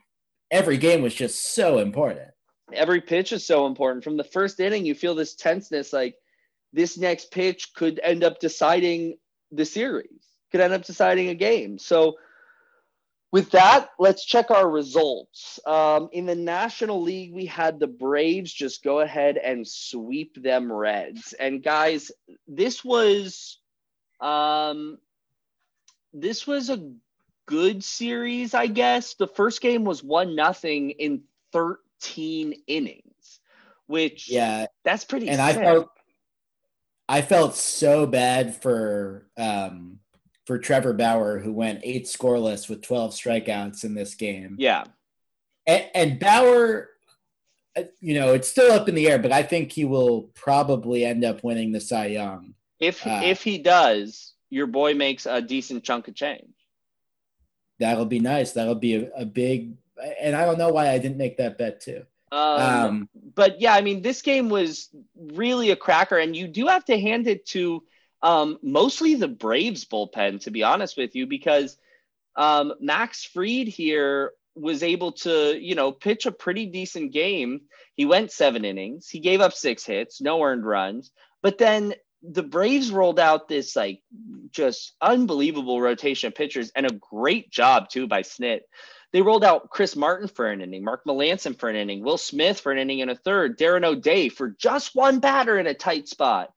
every game was just so important. Every pitch is so important. From the first inning, you feel this tenseness. Like this next pitch could end up deciding the series, could end up deciding a game. So with that, let's check our results. Um, in the National League, we had the Braves just go ahead and sweep them Reds. And guys, this was um, this was a good series, I guess. The first game was one nothing in 13 innings, which yeah, that's pretty. And sick. I felt I felt so bad for um for Trevor Bauer, who went eight scoreless with 12 strikeouts in this game. Yeah. And, and Bauer, uh, you know, it's still up in the air, but I think he will probably end up winning the Cy Young. If uh, if he does, your boy makes a decent chunk of change. That'll be nice. That'll be a, a big, and I don't know why I didn't make that bet too. Um, um, but yeah, I mean, this game was really a cracker, and you do have to hand it to um, mostly the Braves bullpen, to be honest with you, because um, Max Fried here was able to, you know, pitch a pretty decent game. He went seven innings. He gave up six hits, no earned runs. But then the Braves rolled out this like just unbelievable rotation of pitchers and a great job too by Snit. They rolled out Chris Martin for an inning, Mark Melancon for an inning, Will Smith for an inning and a third, Darren O'Day for just one batter in a tight spot.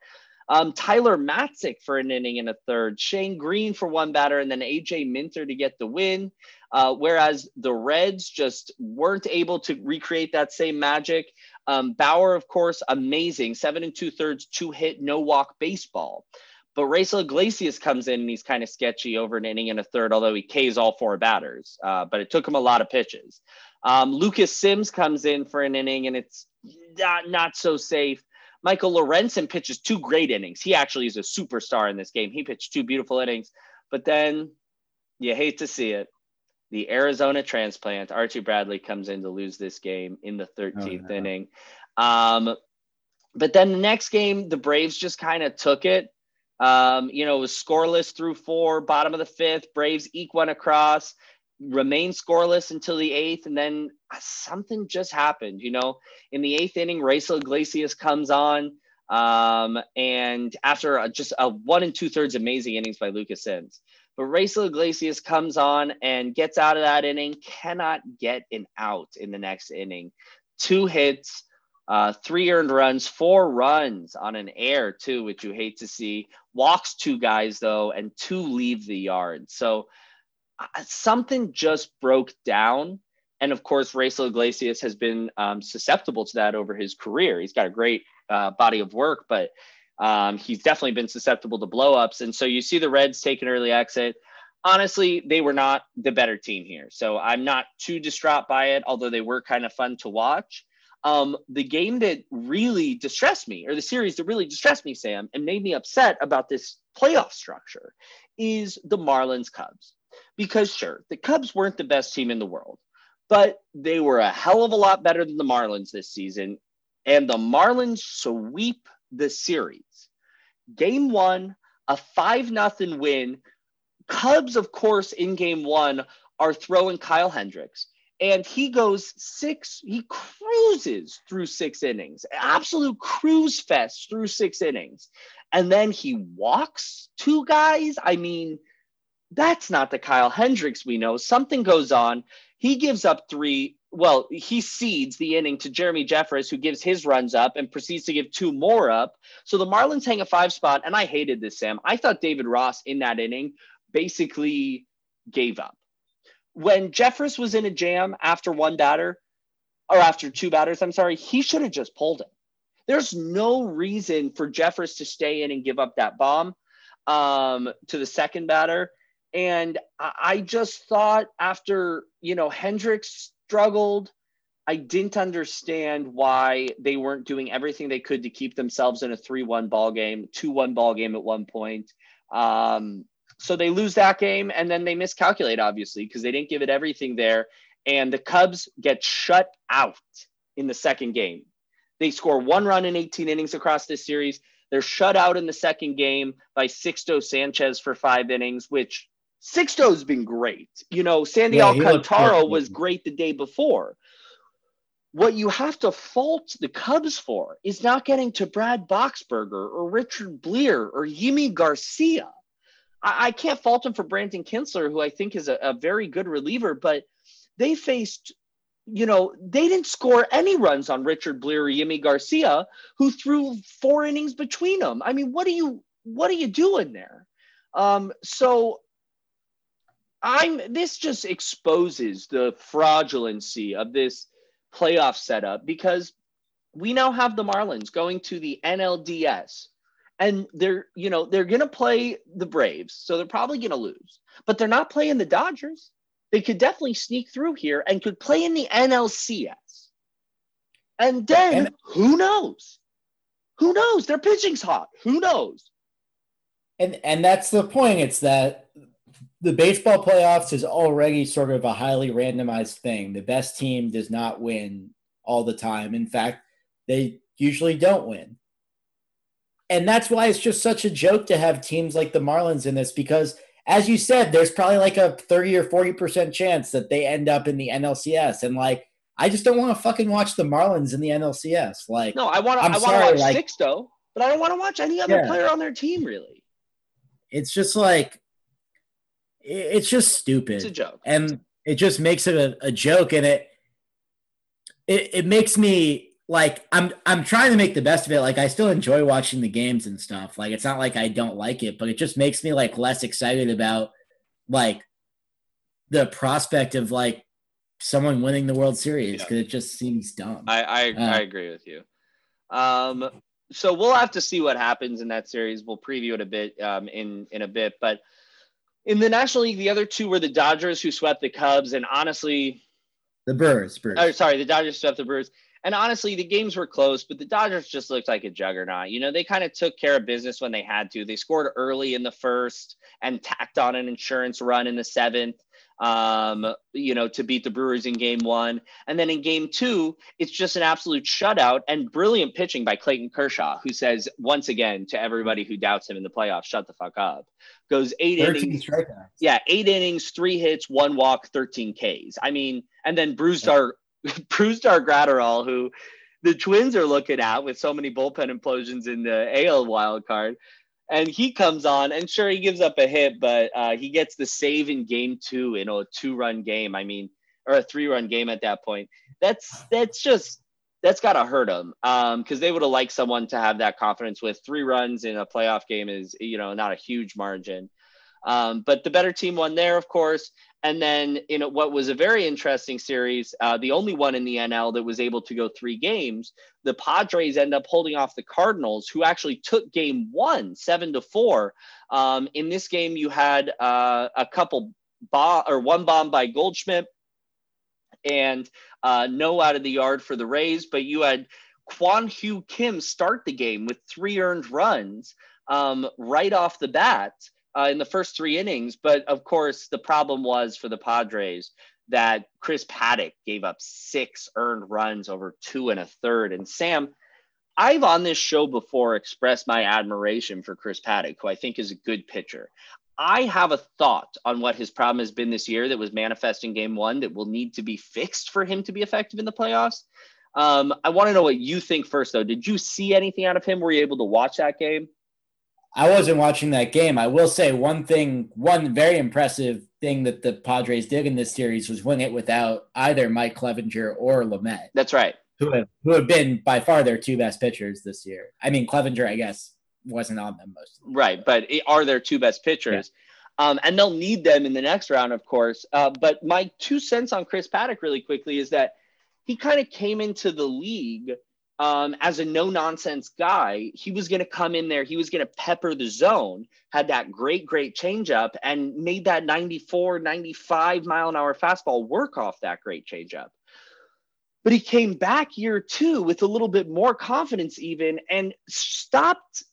Um, Tyler Matzek for an inning and a third, Shane Greene for one batter, and then AJ Minter to get the win. Uh, whereas the Reds just weren't able to recreate that same magic. Um, Bauer, of course, amazing, seven and two thirds, two hit, no walk baseball. But Raisel Iglesias comes in and he's kind of sketchy over an inning and a third, although he Ks all four batters. Uh, but it took him a lot of pitches. Um, Lucas Sims comes in for an inning and it's not, not so safe. Michael Lorenzen pitches two great innings. He actually is a superstar in this game. He pitched two beautiful innings, but then you hate to see it. The Arizona transplant, Archie Bradley, comes in to lose this game in the 13th oh, no. inning. Um, but then the next game, the Braves just kind of took it. Um, you know, it was scoreless through four, bottom of the fifth. Braves eke one across remain scoreless until the eighth, and then something just happened. You know, in the eighth inning, Raisel Iglesias comes on, um, and after a, just a one and two thirds amazing innings by Lucas Sims. But Raisel Iglesias comes on and gets out of that inning, cannot get an out in the next inning. Two hits, uh, three earned runs, four runs on an air, too, which you hate to see. Walks two guys, though, and two leave the yard. So something just broke down. And of course, Raisel Iglesias has been um, susceptible to that over his career. He's got a great uh, body of work, but um, he's definitely been susceptible to blowups. And so you see the Reds take an early exit. Honestly, they were not the better team here. So I'm not too distraught by it, although they were kind of fun to watch. Um, the game that really distressed me, or the series that really distressed me, Sam, and made me upset about this playoff structure is the Marlins Cubs because sure, the Cubs weren't the best team in the world, but they were a hell of a lot better than the Marlins this season. And the Marlins sweep the series. Game one, a 5 nothing win. Cubs, of course, in game one are throwing Kyle Hendricks. And he goes six, he cruises through six innings, absolute cruise fest through six innings. And then he walks two guys. I mean, that's not the Kyle Hendricks we know. Something goes on. He gives up three well, he cedes the inning to Jeremy Jeffress, who gives his runs up and proceeds to give two more up. So the Marlins hang a five spot, and I hated this, Sam. I thought David Ross in that inning basically gave up. When Jeffress was in a jam after one batter, or after two batters, I'm sorry, he should have just pulled him. There's no reason for Jeffress to stay in and give up that bomb um, to the second batter. And I just thought after, you know, Hendricks struggled, I didn't understand why they weren't doing everything they could to keep themselves in a 3 1 ball game, 2 1 ball game at one point. Um, so they lose that game and then they miscalculate, obviously, because they didn't give it everything there. And the Cubs get shut out in the second game. They score one run in 18 innings across this series. They're shut out in the second game by Sixto Sanchez for five innings, which Sixto's been great. You know, Sandy yeah, Alcantara was great the day before. What you have to fault the Cubs for is not getting to Brad Boxberger or Richard Bleier or Yimi Garcia. I, I can't fault him for Brandon Kintzler, who I think is a, a very good reliever, but they faced you know, they didn't score any runs on Richard Bleier or Yimi Garcia, who threw four innings between them. I mean, what are you what are you doing there? Um, so I'm this just exposes the fraudulency of this playoff setup because we now have the Marlins going to the NLDS and they're you know they're going to play the Braves so they're probably going to lose but they're not playing the Dodgers. They could definitely sneak through here and could play in the NLCS and then and, who knows? Who knows? Their pitching's hot. Who knows? And and that's the point. It's that the baseball playoffs is already sort of a highly randomized thing. The best team does not win all the time. In fact, they usually don't win. And that's why it's just such a joke to have teams like the Marlins in this because as you said, there's probably like a 30 or 40% chance that they end up in the NLCS. And like, I just don't want to fucking watch the Marlins in the NLCS. Like, no, I want to, I want to watch like, Sixto, but I don't want to watch any other yeah. player on their team really. It's just like, it's just stupid. It's a joke. And it just makes it a, a joke and it, it it makes me like I'm I'm trying to make the best of it. Like I still enjoy watching the games and stuff. Like it's not like I don't like it, but it just makes me like less excited about like the prospect of like someone winning the World Series because yeah. it just seems dumb. I I, uh, I agree with you. Um, so we'll have to see what happens in that series. We'll preview it a bit um, in in a bit, but in the National League, the other two were the Dodgers who swept the Cubs, and honestly, the Brewers. Brewers. Oh, sorry, the Dodgers swept the Brewers. And honestly, the games were close, but the Dodgers just looked like a juggernaut. You know, they kind of took care of business when they had to. They scored early in the first and tacked on an insurance run in the seventh um, you know, to beat the Brewers in game one. And then in game two, it's just an absolute shutout and brilliant pitching by Clayton Kershaw, who says once again to everybody who doubts him in the playoffs, shut the fuck up. Goes eight innings. Strikeouts. Yeah, eight innings, three hits, one walk, 13 Ks. I mean, and then bruised yeah. Brusdar Graterol, who the Twins are looking at with so many bullpen implosions in the AL wild card and he comes on and sure he gives up a hit but uh, he gets the save in game two in a two run game. I mean or a three run game at that point. That's that's just that's got to hurt them because um, they would have liked someone to have that confidence with three runs in a playoff game is you know not a huge margin. Um, but the better team won there of course and then in what was a very interesting series, uh, the only one in the NL that was able to go three games, the Padres end up holding off the Cardinals, who actually took game one, seven to four. Um, in this game, you had uh, a couple or one bomb by Goldschmidt and uh, no out of the yard for the Rays, but you had Kwang Hyun Kim start the game with three earned runs um, right off the bat uh, in the first three innings. But of course, the problem was for the Padres that Chris Paddack gave up six earned runs over two and a third. And Sam, I've on this show before expressed my admiration for Chris Paddack, who I think is a good pitcher. I have a thought on what his problem has been this year that was manifest in game one that will need to be fixed for him to be effective in the playoffs. Um, I want to know what you think first, though. Did you see anything out of him? Were you able to watch that game? I wasn't watching that game. I will say one thing, one very impressive thing that the Padres did in this series was win it without either Mike Clevinger or Lamet. That's right. Who have, who have been by far their two best pitchers this year. I mean, Clevinger, I guess, wasn't on them most. Right, but are their two best pitchers? Yeah. Um, and they'll need them in the next round, of course. Uh, but my two cents on Chris Paddack, really quickly, is that he kind of came into the league – um, as a no nonsense guy, he was going to come in there. He was going to pepper the zone, had that great, great changeup, and made that 94, 95 mile an hour fastball work off that great changeup. But he came back year two with a little bit more confidence, even, and stopped,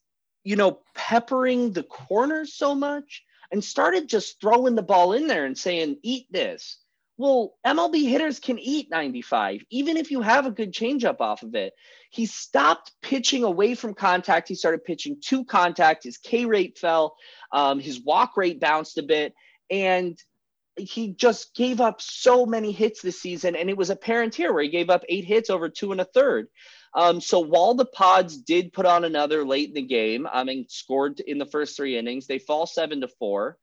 you know, peppering the corners so much and started just throwing the ball in there and saying, eat this well, MLB hitters can eat 95, even if you have a good changeup off of it. He stopped pitching away from contact. He started pitching to contact. His K rate fell, um, his walk rate bounced a bit, and he just gave up so many hits this season. And it was apparent here where he gave up eight hits over two and a third. Um, so while the Pods did put on another late in the game, I mean, scored in the first three innings, they fall seven to four.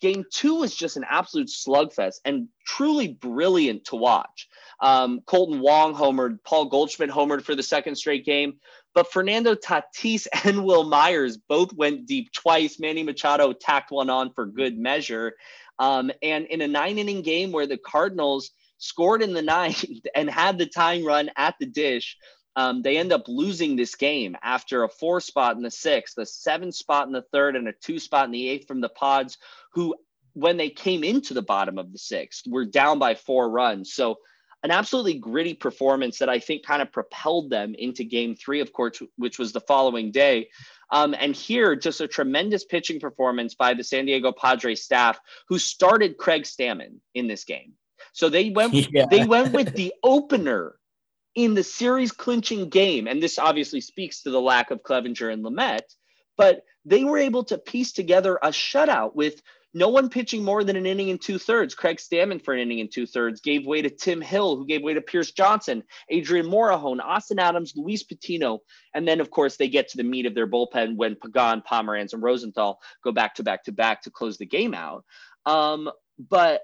Game two was just an absolute slugfest and truly brilliant to watch. Um, Kolten Wong homered, Paul Goldschmidt homered for the second straight game, but Fernando Tatis and Wil Myers both went deep twice. Manny Machado tacked one on for good measure. Um, and in a nine inning game where the Cardinals scored in the ninth and had the tying run at the dish, um, they end up losing this game after a four spot in the sixth, a seven spot in the third, and a two spot in the eighth from the Pods, who, when they came into the bottom of the sixth, were down by four runs. So, an absolutely gritty performance that I think kind of propelled them into game three, of course, which was the following day. Um, and here, just a tremendous pitching performance by the San Diego Padres staff, who started Craig Stammen in this game. So they went yeah. they went with the opener in the series clinching game, and this obviously speaks to the lack of Clevinger and Lamet, but they were able to piece together a shutout with no one pitching more than an inning and two thirds. Craig Stammen for an inning and two thirds gave way to Tim Hill, who gave way to Pierce Johnson, Adrian Morejon, Austin Adams, Luis Patino. And then, of course, they get to the meat of their bullpen when Pagan, Pomeranz, and Rosenthal go back to back to back to close the game out. Um, but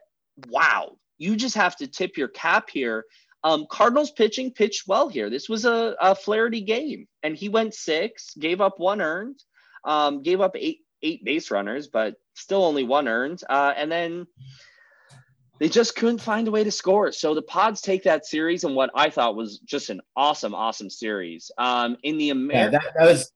wow, you just have to tip your cap here um, Cardinals pitching pitched well here. This was a, a Flaherty game, and he went six, gave up one earned, um, gave up eight eight base runners, but still only one earned. Uh, and then they just couldn't find a way to score. So the Pods take that series and what I thought was just an awesome, awesome series. Um, in the American, yeah, that, that was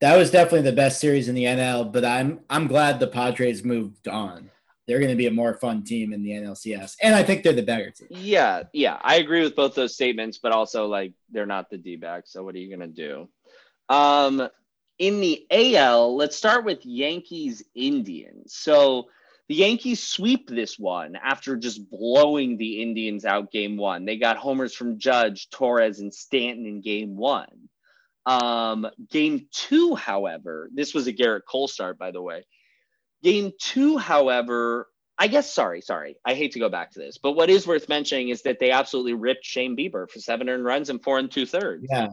that was definitely the best series in the NL. But I'm I'm glad the Padres moved on they're going to be a more fun team in the NLCS, and I think they're the better team. Yeah, yeah, I agree with both those statements, but also like they're not the D backs. So what are you going to do? Um, in the AL, let's start with Yankees Indians. So the Yankees sweep this one after just blowing the Indians out game one. They got homers from Judge, Torres, and Stanton in game one. Um, game two, however, this was a Gerrit Cole start, by the way. Game two, however, I guess, sorry, sorry. I hate to go back to this, but what is worth mentioning is that they absolutely ripped Shane Bieber for seven earned runs and four and two thirds. Yeah,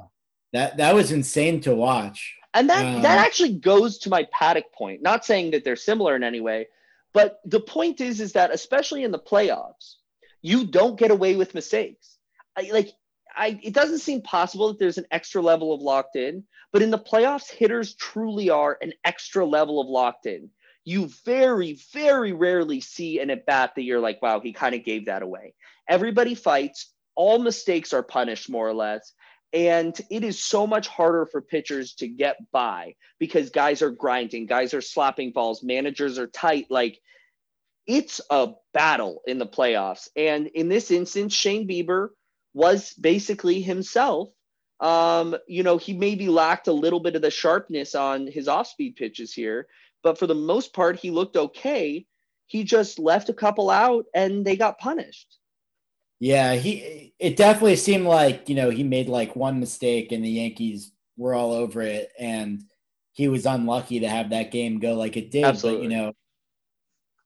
that that was insane to watch. And that um, that actually goes to my Paddack point. Not saying that they're similar in any way, but the point is, is that especially in the playoffs, you don't get away with mistakes. I, like, I it doesn't seem possible that there's an extra level of locked in, but in the playoffs, hitters truly are an extra level of locked in you very, very rarely see an at bat that you're like, wow, he kind of gave that away. Everybody fights, all mistakes are punished more or less. And it is so much harder for pitchers to get by because guys are grinding, guys are slapping balls, managers are tight. Like it's a battle in the playoffs. And in this instance, Shane Bieber was basically himself. Um, you know, he maybe lacked a little bit of the sharpness on his off speed pitches here, but for the most part, he looked okay. He just left a couple out and they got punished. Yeah, he it definitely seemed like, you know, he made like one mistake and the Yankees were all over it and he was unlucky to have that game go like it did. Absolutely. But you know,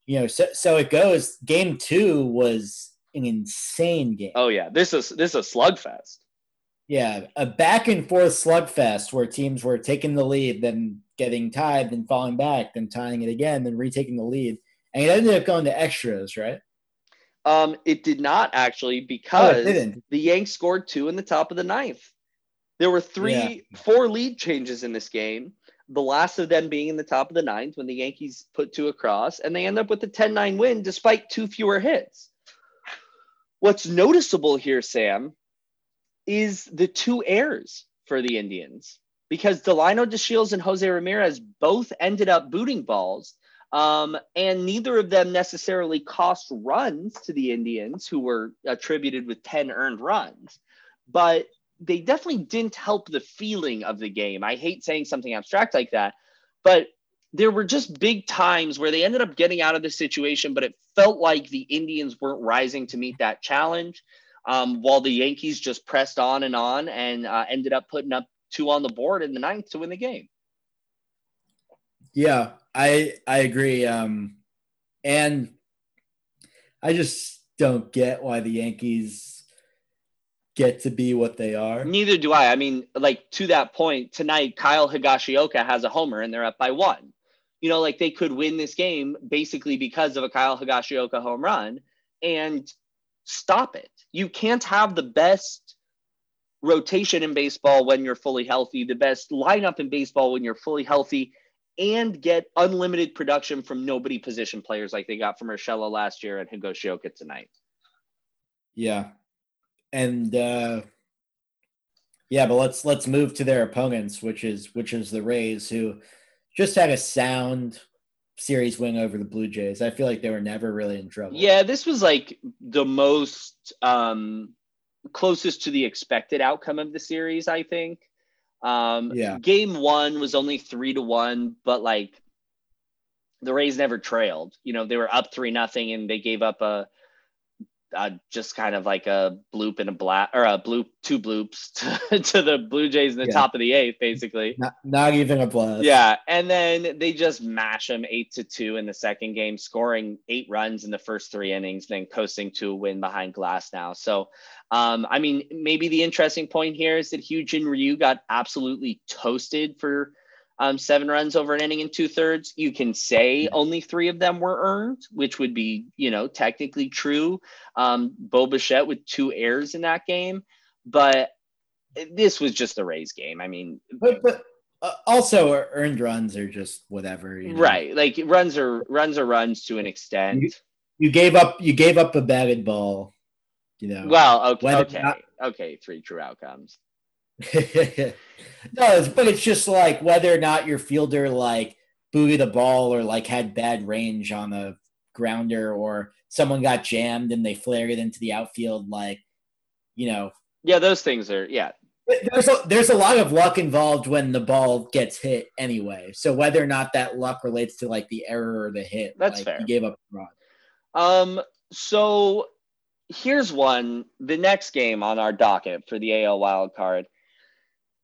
you know, so so it goes. Game two was an insane game. Oh yeah. This is this is a slugfest. Yeah, a back and forth slugfest where teams were taking the lead, then getting tied, then falling back, then tying it again, then retaking the lead. And it ended up going to extras, right? Um, it did not actually because oh, the Yanks scored two in the top of the ninth. There were three, yeah. four lead changes in this game. The last of them being in the top of the ninth when the Yankees put two across, and they end up with a 10 9 win despite two fewer hits. What's noticeable here, Sam, is the two errors for the Indians because Delino DeShields and Jose Ramirez both ended up booting balls um, and neither of them necessarily cost runs to the Indians, who were attributed with 10 earned runs, but they definitely didn't help the feeling of the game. I hate saying something abstract like that, but there were just big times where they ended up getting out of the situation, but it felt like the Indians weren't rising to meet that challenge. Um, while the Yankees just pressed on and on and uh, ended up putting up two on the board in the ninth to win the game. Yeah, I I agree. Um, and I just don't get why the Yankees get to be what they are. Neither do I. I mean, like to that point, tonight Kyle Higashioka has a homer and they're up by one. You know, like they could win this game basically because of a Kyle Higashioka home run and stop it. You can't have the best rotation in baseball when you're fully healthy, the best lineup in baseball when you're fully healthy, and get unlimited production from nobody position players like they got from Urshela last year and Higashioka tonight. Yeah. And uh yeah, but let's let's move to their opponents, which is which is the Rays, who just had a sound series win over the Blue Jays. I feel like they were never really in trouble. Yeah, this was like the most um closest to the expected outcome of the series, I think. Um, yeah. Game one was only three to one, but like the Rays never trailed. You know, they were up three nothing, and they gave up a, a, just kind of like a bloop and a black or a bloop, two bloops to, to the Blue Jays in the yeah. top of the eighth, basically. Not, not even a blast. Yeah, and then they just mash them eight to two in the second game, scoring eight runs in the first three innings, then coasting to a win behind Glasnow, So um, I mean, maybe the interesting point here is that Hyun-jin Ryu got absolutely toasted for um, seven runs over an inning and two thirds. You can say only three of them were earned, which would be, you know, technically true. Um, Bo Bichette with two errors in that game, but this was just a Rays game. I mean, but, but uh, also earned runs are just whatever, you know? right? Like runs are runs are runs to an extent. You, you gave up. You gave up a batted ball you know. Well, okay, okay, not, okay, three true outcomes. no, it's, but it's just like whether or not your fielder like booted the ball or like had bad range on a grounder or someone got jammed and they flared it into the outfield, like you know. Yeah, those things are yeah. There's a, there's a lot of luck involved when the ball gets hit anyway. So whether or not that luck relates to like the error or the hit, that's like, fair. You gave up the run. Um. So here's one. The next game on our docket for the AL wild card,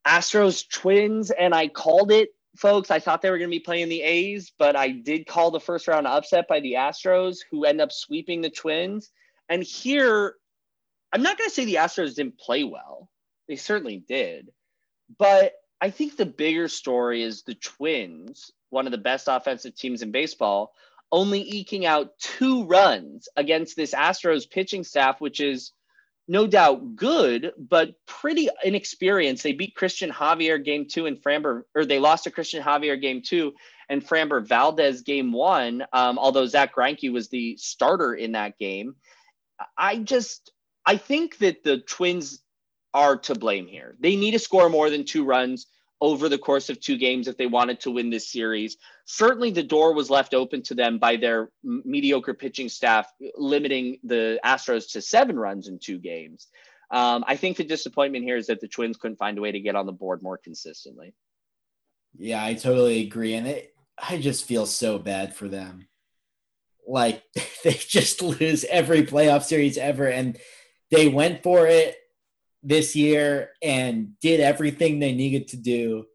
Astros Twins, and I called it, folks. I thought they were going to be playing the A's, but I did call the first round upset by the Astros, who end up sweeping the Twins. And here, I'm not going to say the Astros didn't play well. They certainly did. But I think the bigger story is the Twins, one of the best offensive teams in baseball, only eking out two runs against this Astros pitching staff, which is no doubt good, but pretty inexperienced. They beat Cristian Javier game two and Framber, or they lost to Cristian Javier game two and Framber Valdez game one. Um, although Zack Greinke was the starter in that game, I just I think that the Twins are to blame here. They need to score more than two runs over the course of two games if they wanted to win this series. Certainly, the door was left open to them by their mediocre pitching staff, limiting the Astros to seven runs in two games. Um, I think the disappointment here is that the Twins couldn't find a way to get on the board more consistently. Yeah, I totally agree. And it, I just feel so bad for them. Like, they just lose every playoff series ever. And they went for it this year and did everything they needed to do,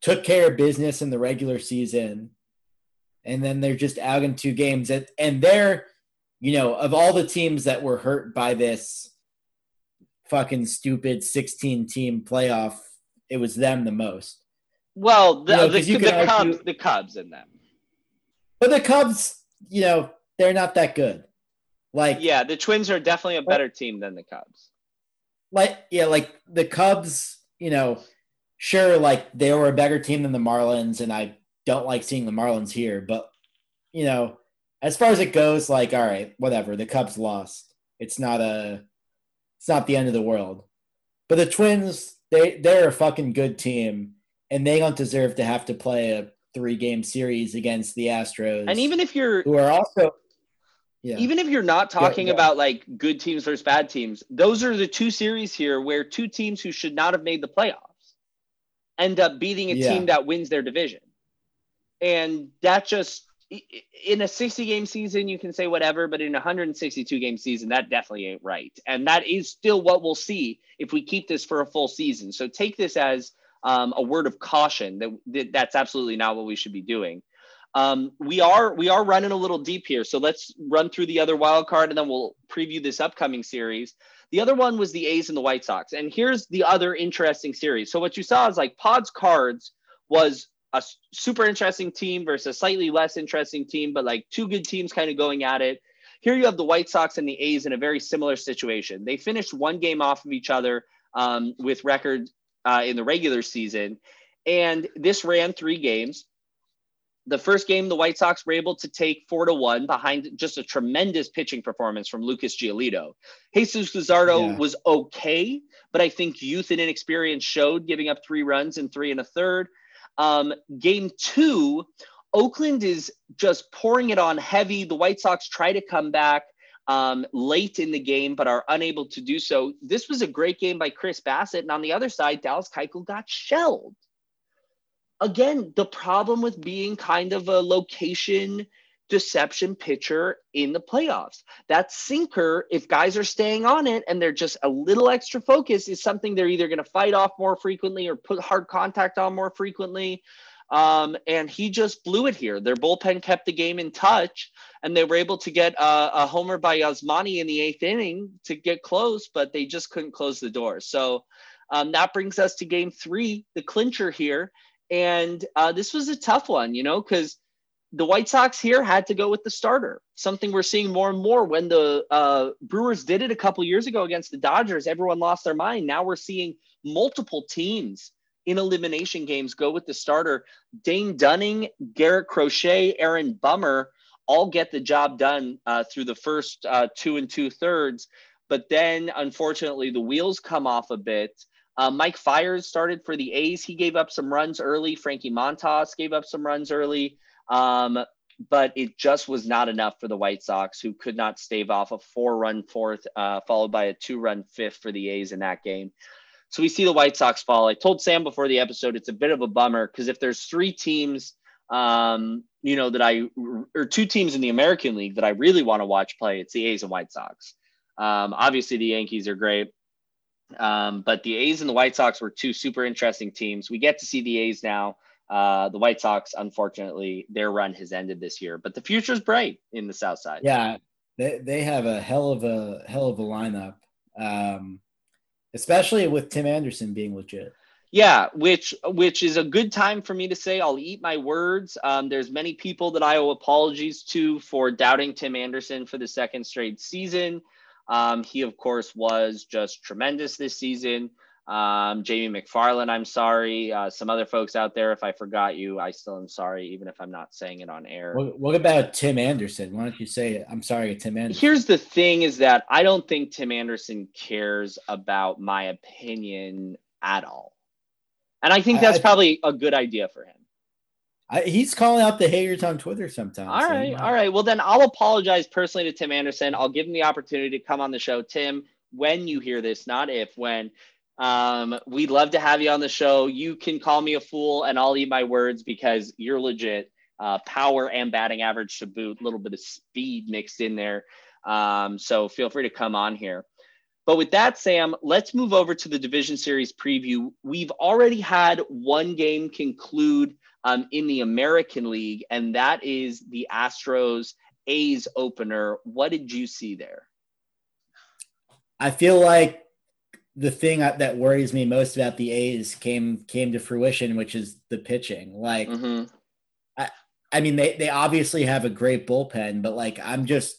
took care of business in the regular season, and then they're just out in two games. And, and they're, you know, of all the teams that were hurt by this fucking stupid 16 team playoff, it was them the most. Well, the, you know, the, the, the Cubs, the Cubs in them. But the Cubs, you know, they're not that good. Like yeah, the Twins are definitely a better team than the Cubs. Like yeah, like the Cubs, you know, sure, like they were a better team than the Marlins, and I don't like seeing the Marlins here, but you know, as far as it goes, like all right, whatever. The Cubs lost. It's not a, it's not the end of the world. But the Twins, they they're a fucking good team, and they don't deserve to have to play a three game series against the Astros. And even if you're who are also yeah. Even if you're not talking yeah, yeah. about like good teams versus bad teams, those are the two series here where two teams who should not have made the playoffs end up beating a team that wins their division. And that just in a 60 game season, you can say whatever, but in a 162 game season, that definitely ain't right. And that is still what we'll see if we keep this for a full season. So take this as um, a word of caution that, that that's absolutely not what we should be doing. Um, we are we are running a little deep here, so let's run through the other wild card and then we'll preview this upcoming series. The other one was the A's and the White Sox, and here's the other interesting series. So what you saw is like Pads Cards was a super interesting team versus a slightly less interesting team, but like two good teams kind of going at it. Here you have the White Sox and the A's in a very similar situation. They finished one game off of each other um, with record uh, in the regular season, and this ran three games the first game, the White Sox were able to take four to one behind just a tremendous pitching performance from Lucas Giolito. Jesus Luzardo yeah. was okay, but I think youth and inexperience showed, giving up three runs in three and a third. Um, game two, Oakland is just pouring it on heavy. The White Sox try to come back um, late in the game, but are unable to do so. This was a great game by Chris Bassitt. And on the other side, Dallas Keuchel got shelled again, the problem with being kind of a location deception pitcher in the playoffs. That sinker, if guys are staying on it and they're just a little extra focus, is something they're either going to fight off more frequently or put hard contact on more frequently. Um, and he just blew it here. Their bullpen kept the game in touch, and they were able to get a, a homer by Yasmani in the eighth inning to get close, but they just couldn't close the door. So um, that brings us to game three, the clincher here. And uh, this was a tough one, you know, because the White Sox here had to go with the starter. Something we're seeing more and more when the uh, Brewers did it a couple years ago against the Dodgers. Everyone lost their mind. Now we're seeing multiple teams in elimination games go with the starter. Dane Dunning, Garrett Crochet, Aaron Bummer all get the job done uh, through the first uh, two and two thirds. But then, unfortunately, the wheels come off a bit. Uh, Mike Fiers started for the A's. He gave up some runs early. Frankie Montas gave up some runs early. Um, but it just was not enough for the White Sox, who could not stave off a four run fourth, uh, followed by a two run fifth for the A's in that game. So we see the White Sox fall. I told Sam before the episode, it's a bit of a bummer because if there's three teams, um, you know, that I, or two teams in the American League that I really want to watch play, it's the A's and White Sox. Um, obviously, the Yankees are great. Um, but the A's and the White Sox were two super interesting teams. We get to see the A's now. Uh, the White Sox, unfortunately, their run has ended this year, but the future is bright in the South Side. Yeah, they, they have a hell of a hell of a lineup, um, especially with Tim Anderson being legit. Yeah, which which is a good time for me to say I'll eat my words. Um, there's many people that I owe apologies to for doubting Tim Anderson for the second straight season. Um, he, of course, was just tremendous this season. Um, Jamie McFarland, I'm sorry. Uh, some other folks out there, if I forgot you, I still am sorry, even if I'm not saying it on air. What, what about Tim Anderson? Why don't you say it? I'm sorry, Tim Anderson. Here's the thing is that I don't think Tim Anderson cares about my opinion at all. And I think that's I, probably a good idea for him. I, he's calling out the haters on Twitter sometimes. All right, all right. Well, then I'll apologize personally to Tim Anderson. I'll give him the opportunity to come on the show. Tim, when you hear this, not if, when. Um, we'd love to have you on the show. You can call me a fool, and I'll eat my words because you're legit. Uh, power and batting average to boot, a little bit of speed mixed in there. Um, so feel free to come on here. But with that, Sam, let's move over to the division series preview. We've already had one game conclude um, in the American League, and that is the Astros A's opener. What did you see there? I feel like the thing that worries me most about the A's came came to fruition, which is the pitching. Like, mm-hmm. I, I mean, they they obviously have a great bullpen, but like, I'm just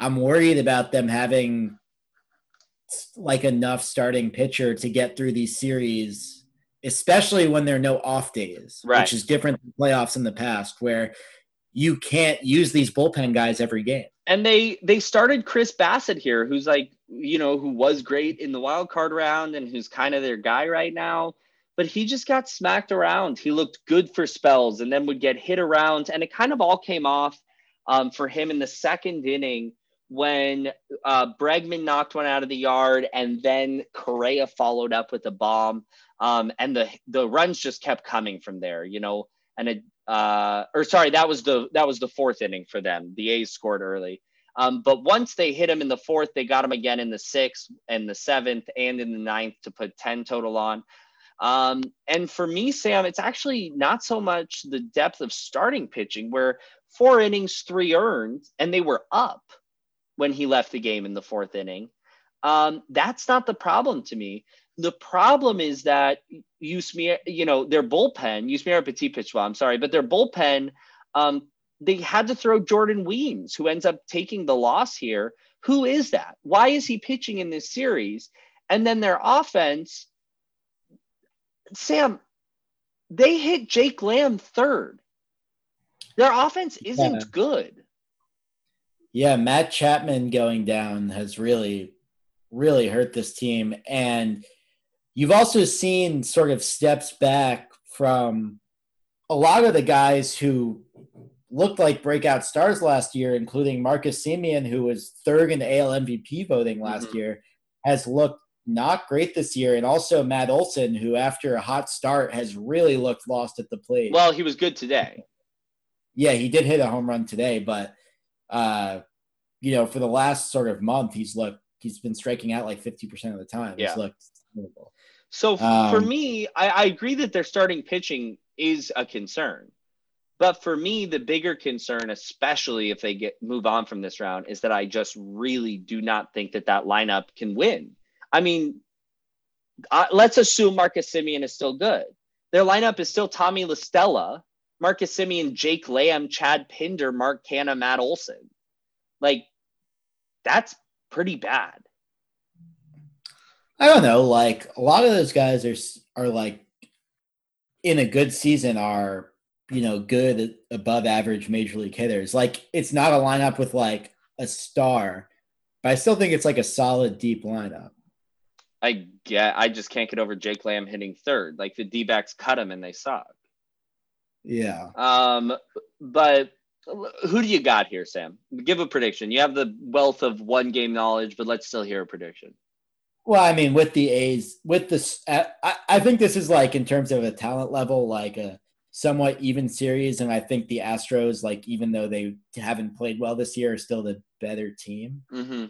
I'm worried about them having like enough starting pitcher to get through these series, especially when there are no off days, right. which is different than playoffs in the past, where you can't use these bullpen guys every game. And they they started Chris Bassitt here, who's like you know who was great in the wild card round and who's kind of their guy right now. But he just got smacked around. He looked good for spells and then would get hit around, and it kind of all came off um, for him in the second inning when uh, Bregman knocked one out of the yard, and then Correa followed up with a bomb, um, and the the runs just kept coming from there. You know, and it, uh, or sorry, that was the that was the fourth inning for them. The A's scored early, um, but once they hit him in the fourth, they got him again in the sixth and the seventh and in the ninth to put ten total on. Um, and for me, Sam, it's actually not so much the depth of starting pitching, where four innings, three earned, and they were up when he left the game in the fourth inning. Um, that's not the problem to me. The problem is that Yusmeiro, you know, their bullpen, Yusmeiro Petit pitched well, I'm sorry, but their bullpen, um, they had to throw Jordan Weems, who ends up taking the loss here. Who is that? Why is he pitching in this series? And then their offense, Sam, they hit Jake Lamb third. Their offense isn't yeah. good. Yeah, Matt Chapman going down has really, really hurt this team. And you've also seen sort of steps back from a lot of the guys who looked like breakout stars last year, including Marcus Semien, who was third in AL MVP voting last mm-hmm. year, has looked not great this year. And also Matt Olson, who after a hot start has really looked lost at the plate. Well, he was good today. Yeah, he did hit a home run today, but uh, you know, for the last sort of month, he's looked he's been striking out like 50% of the time. Yeah. He's looked terrible. So um, for me, I, I agree that their starting pitching is a concern. But for me, the bigger concern, especially if they get move on from this round, is that I just really do not think that that lineup can win. I mean, uh, let's assume Marcus Semien is still good. Their lineup is still Tommy La Stella, Marcus Semien, Jake Lamb, Chad Pinder, Mark Canha, Matt Olson. Like that's pretty bad. I don't know. Like a lot of those guys are are like in a good season are you know good above average major league hitters. Like it's not a lineup with like a star, but I still think it's like a solid deep lineup. I get. I just can't get over Jake Lamb hitting third. Like the D backs cut him and they suck. Yeah. Um, but who do you got here, Sam? Give a prediction. You have the wealth of one game knowledge, but let's still hear a prediction. Well, I mean, with the A's, with this, I, I think this is like in terms of a talent level, like a somewhat even series. And I think the Astros, like, even though they haven't played well this year, are still the better team. Mm-hmm.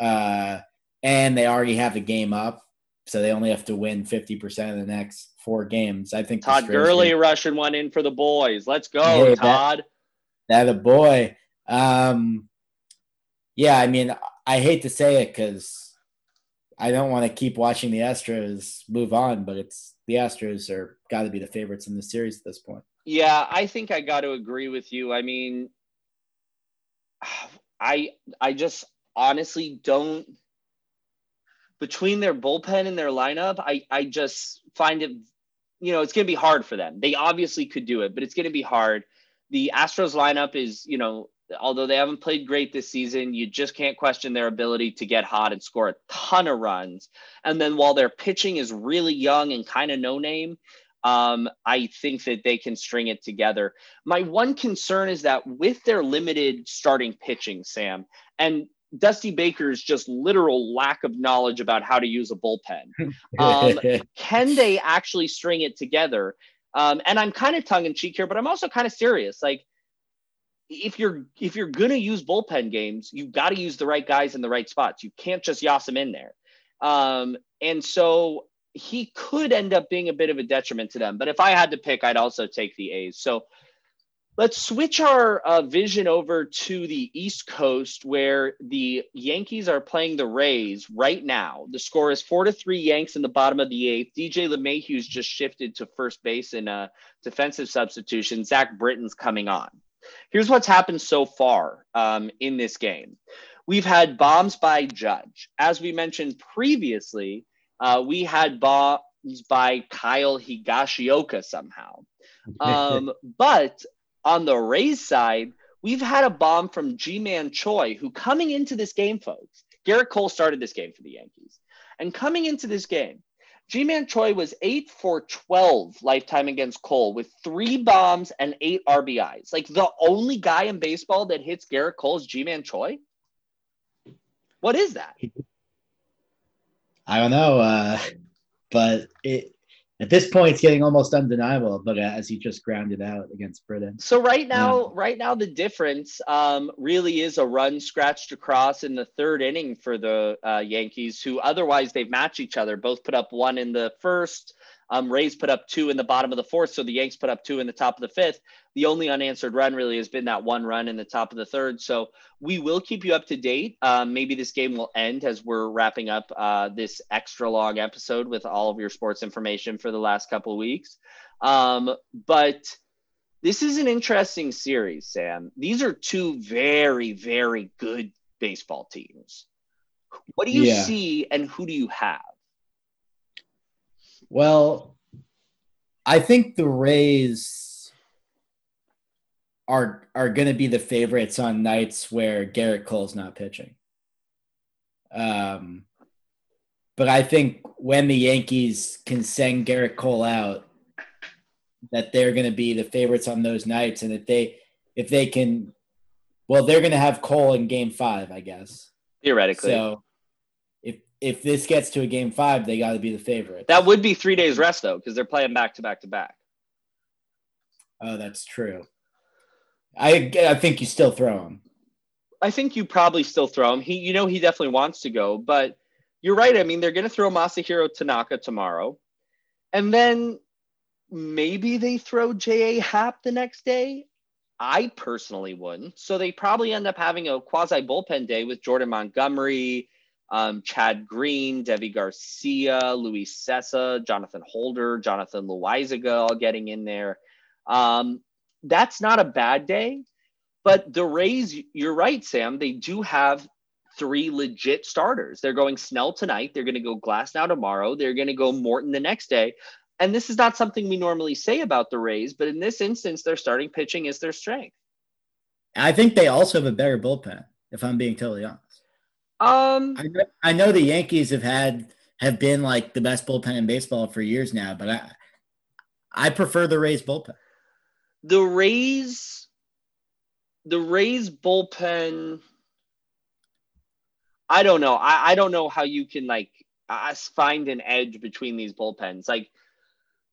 Uh, and they already have a game up. So they only have to win 50% of the next four games. I think Todd Gurley rushing one in for the boys. Let's go, hey, Todd. That, that a boy. Um, yeah, I mean, I hate to say it because I don't want to keep watching the Astros move on, but it's the Astros are got to be the favorites in the series at this point. Yeah, I think I got to agree with you. I mean, I I just honestly don't between their bullpen and their lineup, I I just find it you know, it's going to be hard for them. They obviously could do it, but it's going to be hard the Astros lineup is, you know, although they haven't played great this season, you just can't question their ability to get hot and score a ton of runs. And then while their pitching is really young and kind of no name, um, I think that they can string it together. My one concern is that with their limited starting pitching, Sam, and Dusty Baker's just literal lack of knowledge about how to use a bullpen. Um, can they actually string it together? Um, and I'm kind of tongue in cheek here, but I'm also kind of serious. Like, if you're if you're gonna use bullpen games, you've got to use the right guys in the right spots. You can't just yoss them in there. Um, and so he could end up being a bit of a detriment to them. But if I had to pick, I'd also take the A's. So Let's switch our uh, vision over to the East Coast, where the Yankees are playing the Rays right now. The score is four to three Yanks in the bottom of the eighth. DJ LeMahieu's just shifted to first base in a defensive substitution. Zach Britton's coming on. Here's what's happened so far um, in this game. We've had bombs by Judge. As we mentioned previously, uh, we had bombs by Kyle Higashioka somehow. Um, but on the Rays side, we've had a bomb from Ji-Man Choi, who coming into this game, folks, Gerrit Cole started this game for the Yankees. And coming into this game, Ji-Man Choi was 8 for 12 lifetime against Cole with three bombs and eight RBIs. Like the only guy in baseball that hits Gerrit Cole is Ji-Man Choi. What is that? I don't know. Uh, but it at this point it's getting almost undeniable but as he just grounded out against Britton so right now yeah. right now the difference um, really is a run scratched across in the third inning for the uh, yankees who otherwise they've matched each other both put up one in the first um, Rays put up two in the bottom of the fourth, so the Yanks put up two in the top of the fifth. The only unanswered run really has been that one run in the top of the third. So we will keep you up to date. Um, maybe this game will end as we're wrapping up uh, this extra long episode with all of your sports information for the last couple of weeks. Um, but this is an interesting series, Sam. These are two very, very good baseball teams. What do you yeah. see and who do you have? Well, I think the Rays are are going to be the favorites on nights where Gerrit Cole's not pitching. Um, but I think when the Yankees can send Gerrit Cole out, that they're going to be the favorites on those nights, and if they if they can, well, they're going to have Cole in Game Five, I guess. Theoretically. So if this gets to a game five, they got to be the favorite. That would be three days rest though, because they're playing back to back to back. Oh, that's true. I I think you still throw him. I think you probably still throw him. He, you know, he definitely wants to go, but you're right. I mean, they're going to throw Masahiro Tanaka tomorrow, and then maybe they throw J.A. Happ the next day. I personally wouldn't. So they probably end up having a quasi bullpen day with Jordan Montgomery, um, Chad Green, Deivi Garcia, Luis Cessa, Jonathan Holder, Jonathan Loaisiga all getting in there. Um, that's not a bad day, but the Rays, you're right, Sam. They do have three legit starters. They're going Snell tonight. They're going to go Glasnow tomorrow. They're going to go Morton the next day. And this is not something we normally say about the Rays, but in this instance, their starting pitching is their strength. I think they also have a better bullpen, if I'm being totally honest. Um, I know, I know the Yankees have had have been like the best bullpen in baseball for years now, but I I prefer the Rays bullpen. The Rays, the Rays bullpen. I don't know. I, I don't know how you can like us find an edge between these bullpens. Like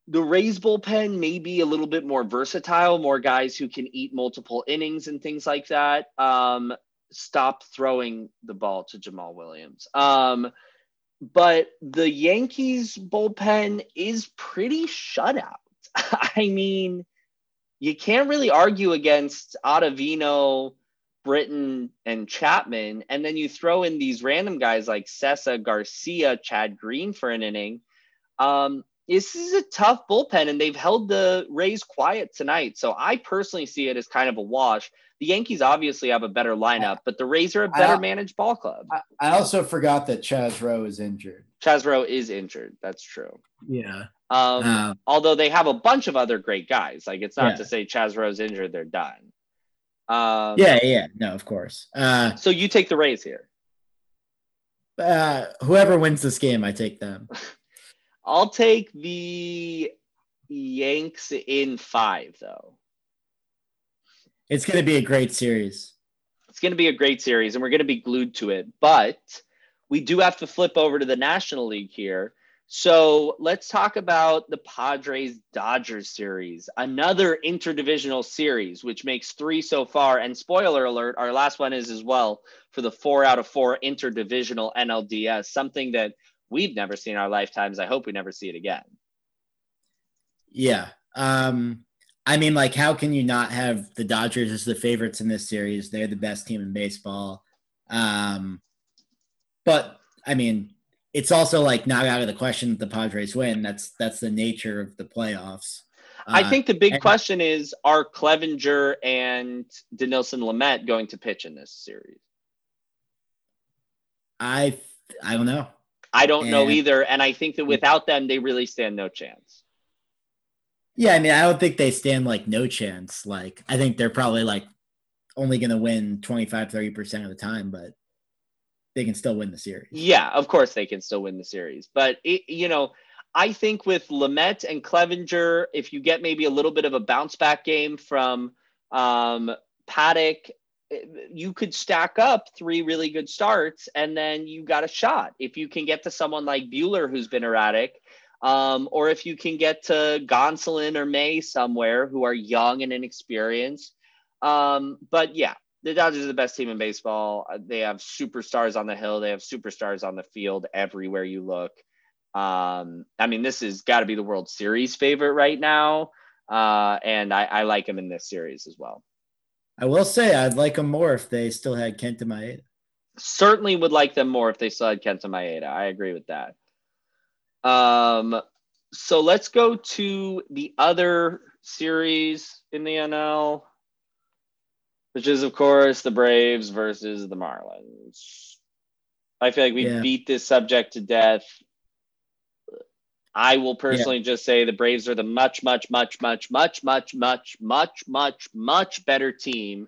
the Rays bullpen may be a little bit more versatile, more guys who can eat multiple innings and things like that. Um, stop throwing the ball to Jamaal Williams. Um, but the Yankees bullpen is pretty shutout. I mean, you can't really argue against Ottavino, Britton, and Chapman. And then you throw in these random guys like Cessa, Garcia, Chad Green for an inning. Um, this is a tough bullpen, and they've held the Rays quiet tonight. So I personally see it as kind of a wash. The Yankees obviously have a better lineup, but the Rays are a better I, managed ball club. I also forgot that Chaz Roe is injured. Chaz Roe is injured. That's true. Yeah. Um, um, although they have a bunch of other great guys. Like it's not yeah. to say Chaz Roe's injured, they're done. Um, yeah, yeah, no, of course. Uh, so you take the Rays here. Uh, whoever wins this game, I take them. I'll take the Yanks in five, though. It's going to be a great series. It's going to be a great series, and we're going to be glued to it. But we do have to flip over to the National League here. So let's talk about the Padres Dodgers series, another interdivisional series, which makes three so far. And spoiler alert, our last one is as well for the four out of four interdivisional NLDS, something that we've never seen in our lifetimes. I hope we never see it again. Yeah. Um, I mean, like, how can you not have the Dodgers as the favorites in this series? They're the best team in baseball. Um, but I mean, it's also like not out of the question that the Padres win. That's that's the nature of the playoffs. Uh, I think the big and, question is: Are Clevinger and Dinelson Lamet going to pitch in this series? I I don't know. I don't and, know either, and I think that without them, they really stand no chance. Yeah, I mean, I don't think they stand like no chance. Like, I think they're probably like only going to win 25, 30% of the time, but they can still win the series. Yeah, of course they can still win the series. But, it, you know, I think with Lamet and Clevinger, if you get maybe a little bit of a bounce back game from um, Paddack, you could stack up three really good starts and then you got a shot. If you can get to someone like Buehler, who's been erratic, um, or if you can get to Gonsolin or May somewhere who are young and inexperienced. Um, but yeah, the Dodgers are the best team in baseball. They have superstars on the hill. They have superstars on the field everywhere you look. Um, I mean, this has got to be the World Series favorite right now. Uh, and I, I like them in this series as well. I will say I'd like them more if they still had Kenta Maeda. Certainly would like them more if they still had Kenta Maeda. I agree with that. Um, so let's go to the other series in the NL, which is, of course, the Braves versus the Marlins. I feel like we yeah. beat this subject to death. I will personally yeah. just say the Braves are the much, much, much, much, much, much, much, much, much, much better team.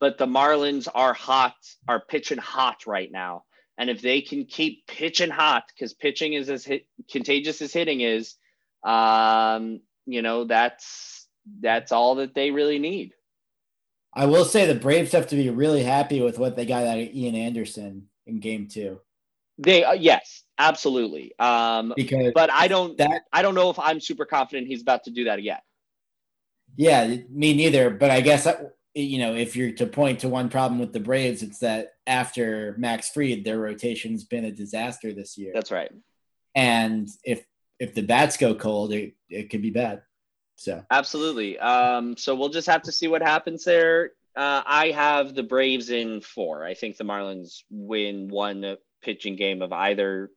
But the Marlins are hot, are pitching hot right now. And if they can keep pitching hot, because pitching is as hit, contagious as hitting is, um, you know, that's that's all that they really need. I will say the Braves have to be really happy with what they got out of Ian Anderson in Game Two. They uh, yes, absolutely. Um, because but I don't that I don't know if I'm super confident he's about to do that again. Yeah, me neither. But I guess you know, if you're to point to one problem with the Braves, it's that after Max Fried, their rotation's been a disaster this year. That's right. And if if the bats go cold, it, it could be bad. So absolutely. Um, so we'll just have to see what happens there. Uh, I have the Braves in four. I think the Marlins win one pitching game of either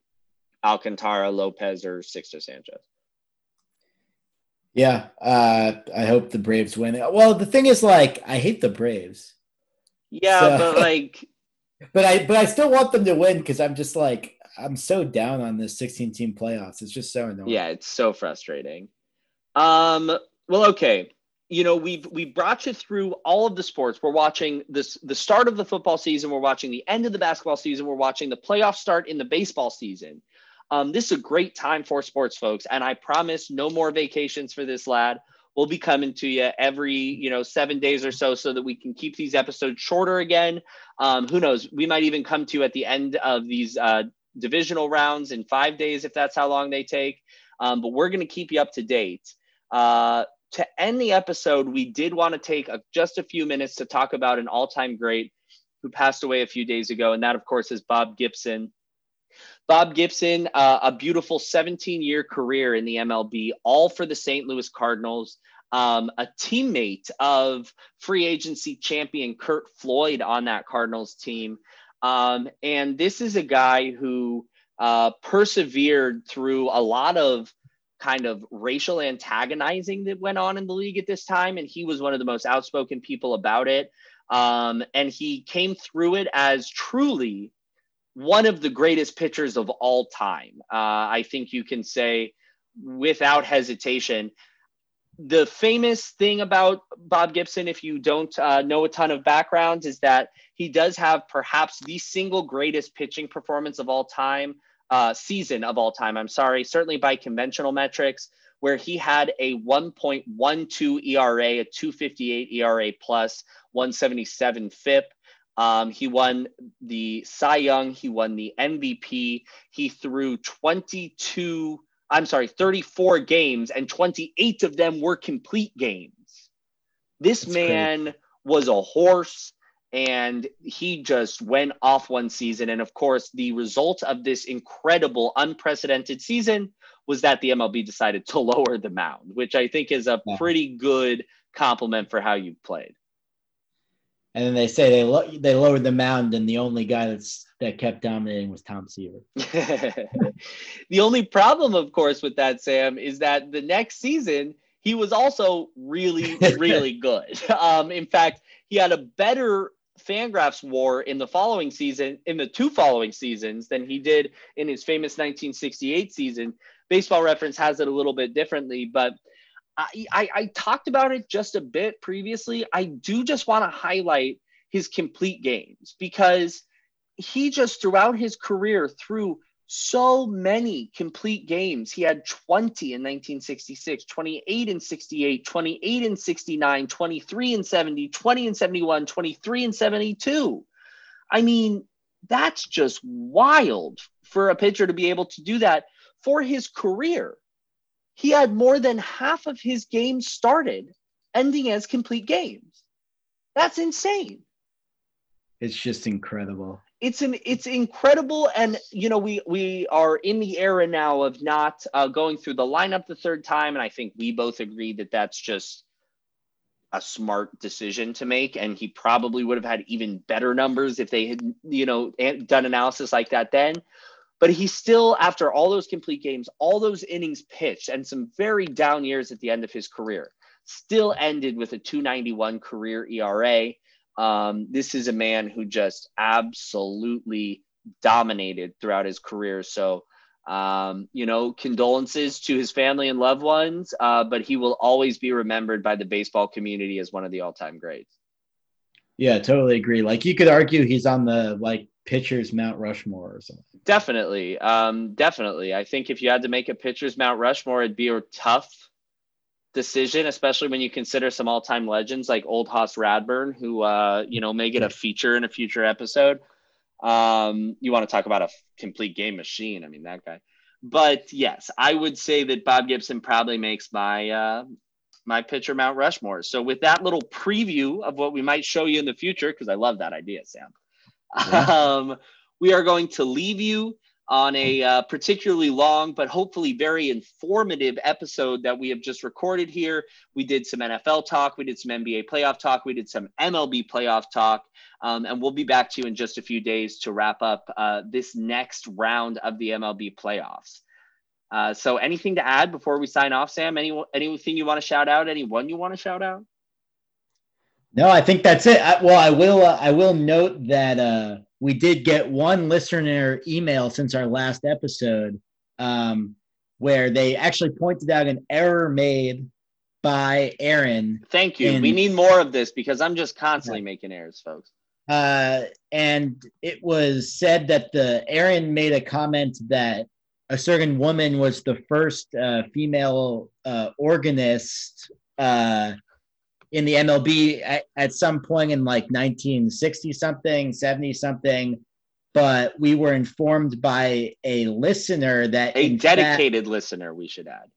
Alcantara, Lopez, or Sixto Sanchez. Yeah, uh, I hope the Braves win. Well, the thing is, like, I hate the Braves. Yeah, so, but like, but I but I still want them to win because I'm just like I'm so down on this 16 team playoffs. It's just so annoying. Yeah, it's so frustrating. Um. Well, okay. You know, we've we've brought you through all of the sports. We're watching this the start of the football season. We're watching the end of the basketball season. We're watching the playoff start in the baseball season. Um, this is a great time for sports folks, and I promise no more vacations for this lad. We'll be coming to you every you know seven days or so, so that we can keep these episodes shorter again. Um, who knows? We might even come to you at the end of these uh, divisional rounds in five days if that's how long they take. Um, but we're going to keep you up to date. Uh, to end the episode, we did want to take a, just a few minutes to talk about an all-time great who passed away a few days ago, and that, of course, is Bob Gibson. Bob Gibson, uh, a beautiful 17 year career in the MLB, all for the St. Louis Cardinals. Um, a teammate of free agency champion Curt Floyd on that Cardinals team. Um, and this is a guy who uh, persevered through a lot of kind of racial antagonizing that went on in the league at this time. And he was one of the most outspoken people about it. Um, and he came through it as truly one of the greatest pitchers of all time. Uh, I think you can say without hesitation. The famous thing about Bob Gibson, if you don't uh, know a ton of background, is that he does have perhaps the single greatest pitching performance of all time, uh, season of all time. I'm sorry, certainly by conventional metrics, where he had a 1.12 ERA, a 258 ERA plus, 177 FIP. Um, he won the Cy Young. He won the MVP. He threw 22, I'm sorry, 34 games, and 28 of them were complete games. This That's man crazy. was a horse, and he just went off one season. And of course, the result of this incredible, unprecedented season was that the MLB decided to lower the mound, which I think is a pretty good compliment for how you've played. And then they say they lo- they lowered the mound, and the only guy that's that kept dominating was Tom Seaver. the only problem, of course, with that Sam is that the next season he was also really really good. Um, in fact, he had a better Fangraphs WAR in the following season, in the two following seasons, than he did in his famous 1968 season. Baseball Reference has it a little bit differently, but I, I, I talked about it just a bit previously. I do just want to highlight his complete games because he just throughout his career threw so many complete games. He had 20 in 1966, 28 in 68, 28 in 69, 23 in 70, 20 in 71, 23 in 72. I mean, that's just wild for a pitcher to be able to do that for his career. He had more than half of his games started ending as complete games. That's insane. It's just incredible it's an it's incredible. And you know we we are in the era now of not uh, going through the lineup the third time. And i think we both agree that that's just a smart decision to make. And he probably would have had even better numbers if they had you know done analysis like that then. But he still after all those complete games all those innings pitched and some very down years at the end of his career still ended with a 291 career era um, this is a man who just absolutely dominated throughout his career. So, um, you know, condolences to his family and loved ones, uh, but he will always be remembered by the baseball community as one of the all-time greats. Yeah, totally agree. Like you could argue he's on the like pitchers Mount Rushmore or something. Definitely, um, definitely. I think if you had to make a pitchers Mount Rushmore, it'd be a tough decision, especially when you consider some all-time legends like Old Hoss Radbourn, who uh, you know may get a feature in a future episode. Um, you want to talk about a complete game machine? I mean, that guy. But yes, I would say that Bob Gibson probably makes my uh, my pitcher Mount Rushmore. So with that little preview of what we might show you in the future, because I love that idea, Sam. Yeah. Um, we are going to leave you on a uh, particularly long but hopefully very informative episode that we have just recorded here. We did some NFL talk, we did some NBA playoff talk, we did some MLB playoff talk, um, and we'll be back to you in just a few days to wrap up uh, this next round of the MLB playoffs. Uh, so, anything to add before we sign off, Sam? Any anything you want to shout out? Anyone you want to shout out? No, I think that's it. I, well, I will. Uh, I will note that uh, we did get one listener email since our last episode um, where they actually pointed out an error made by Aaron. Thank you. we need more of this because I'm just constantly making errors, folks. Uh, and it was said that the Aaron made a comment that a certain woman was the first uh, female uh, organist uh, in the MLB at, at some point in like 1960 something, 70 something. But we were informed by a listener that a dedicated fact, listener, we should add.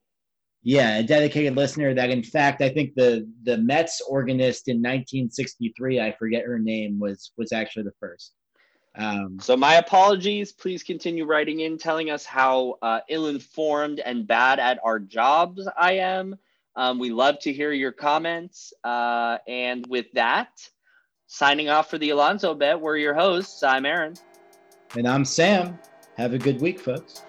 Yeah, a dedicated listener that in fact I think the the Mets organist in 1963, I forget her name, was was actually the first. Um, so my apologies. Please continue writing in, telling us how uh, ill-informed and bad at our jobs I am. Um, we love to hear your comments. Uh, and with that, signing off for the Alonso Bet, we're your hosts. I'm Aaron. And I'm Sam. Have a good week, folks.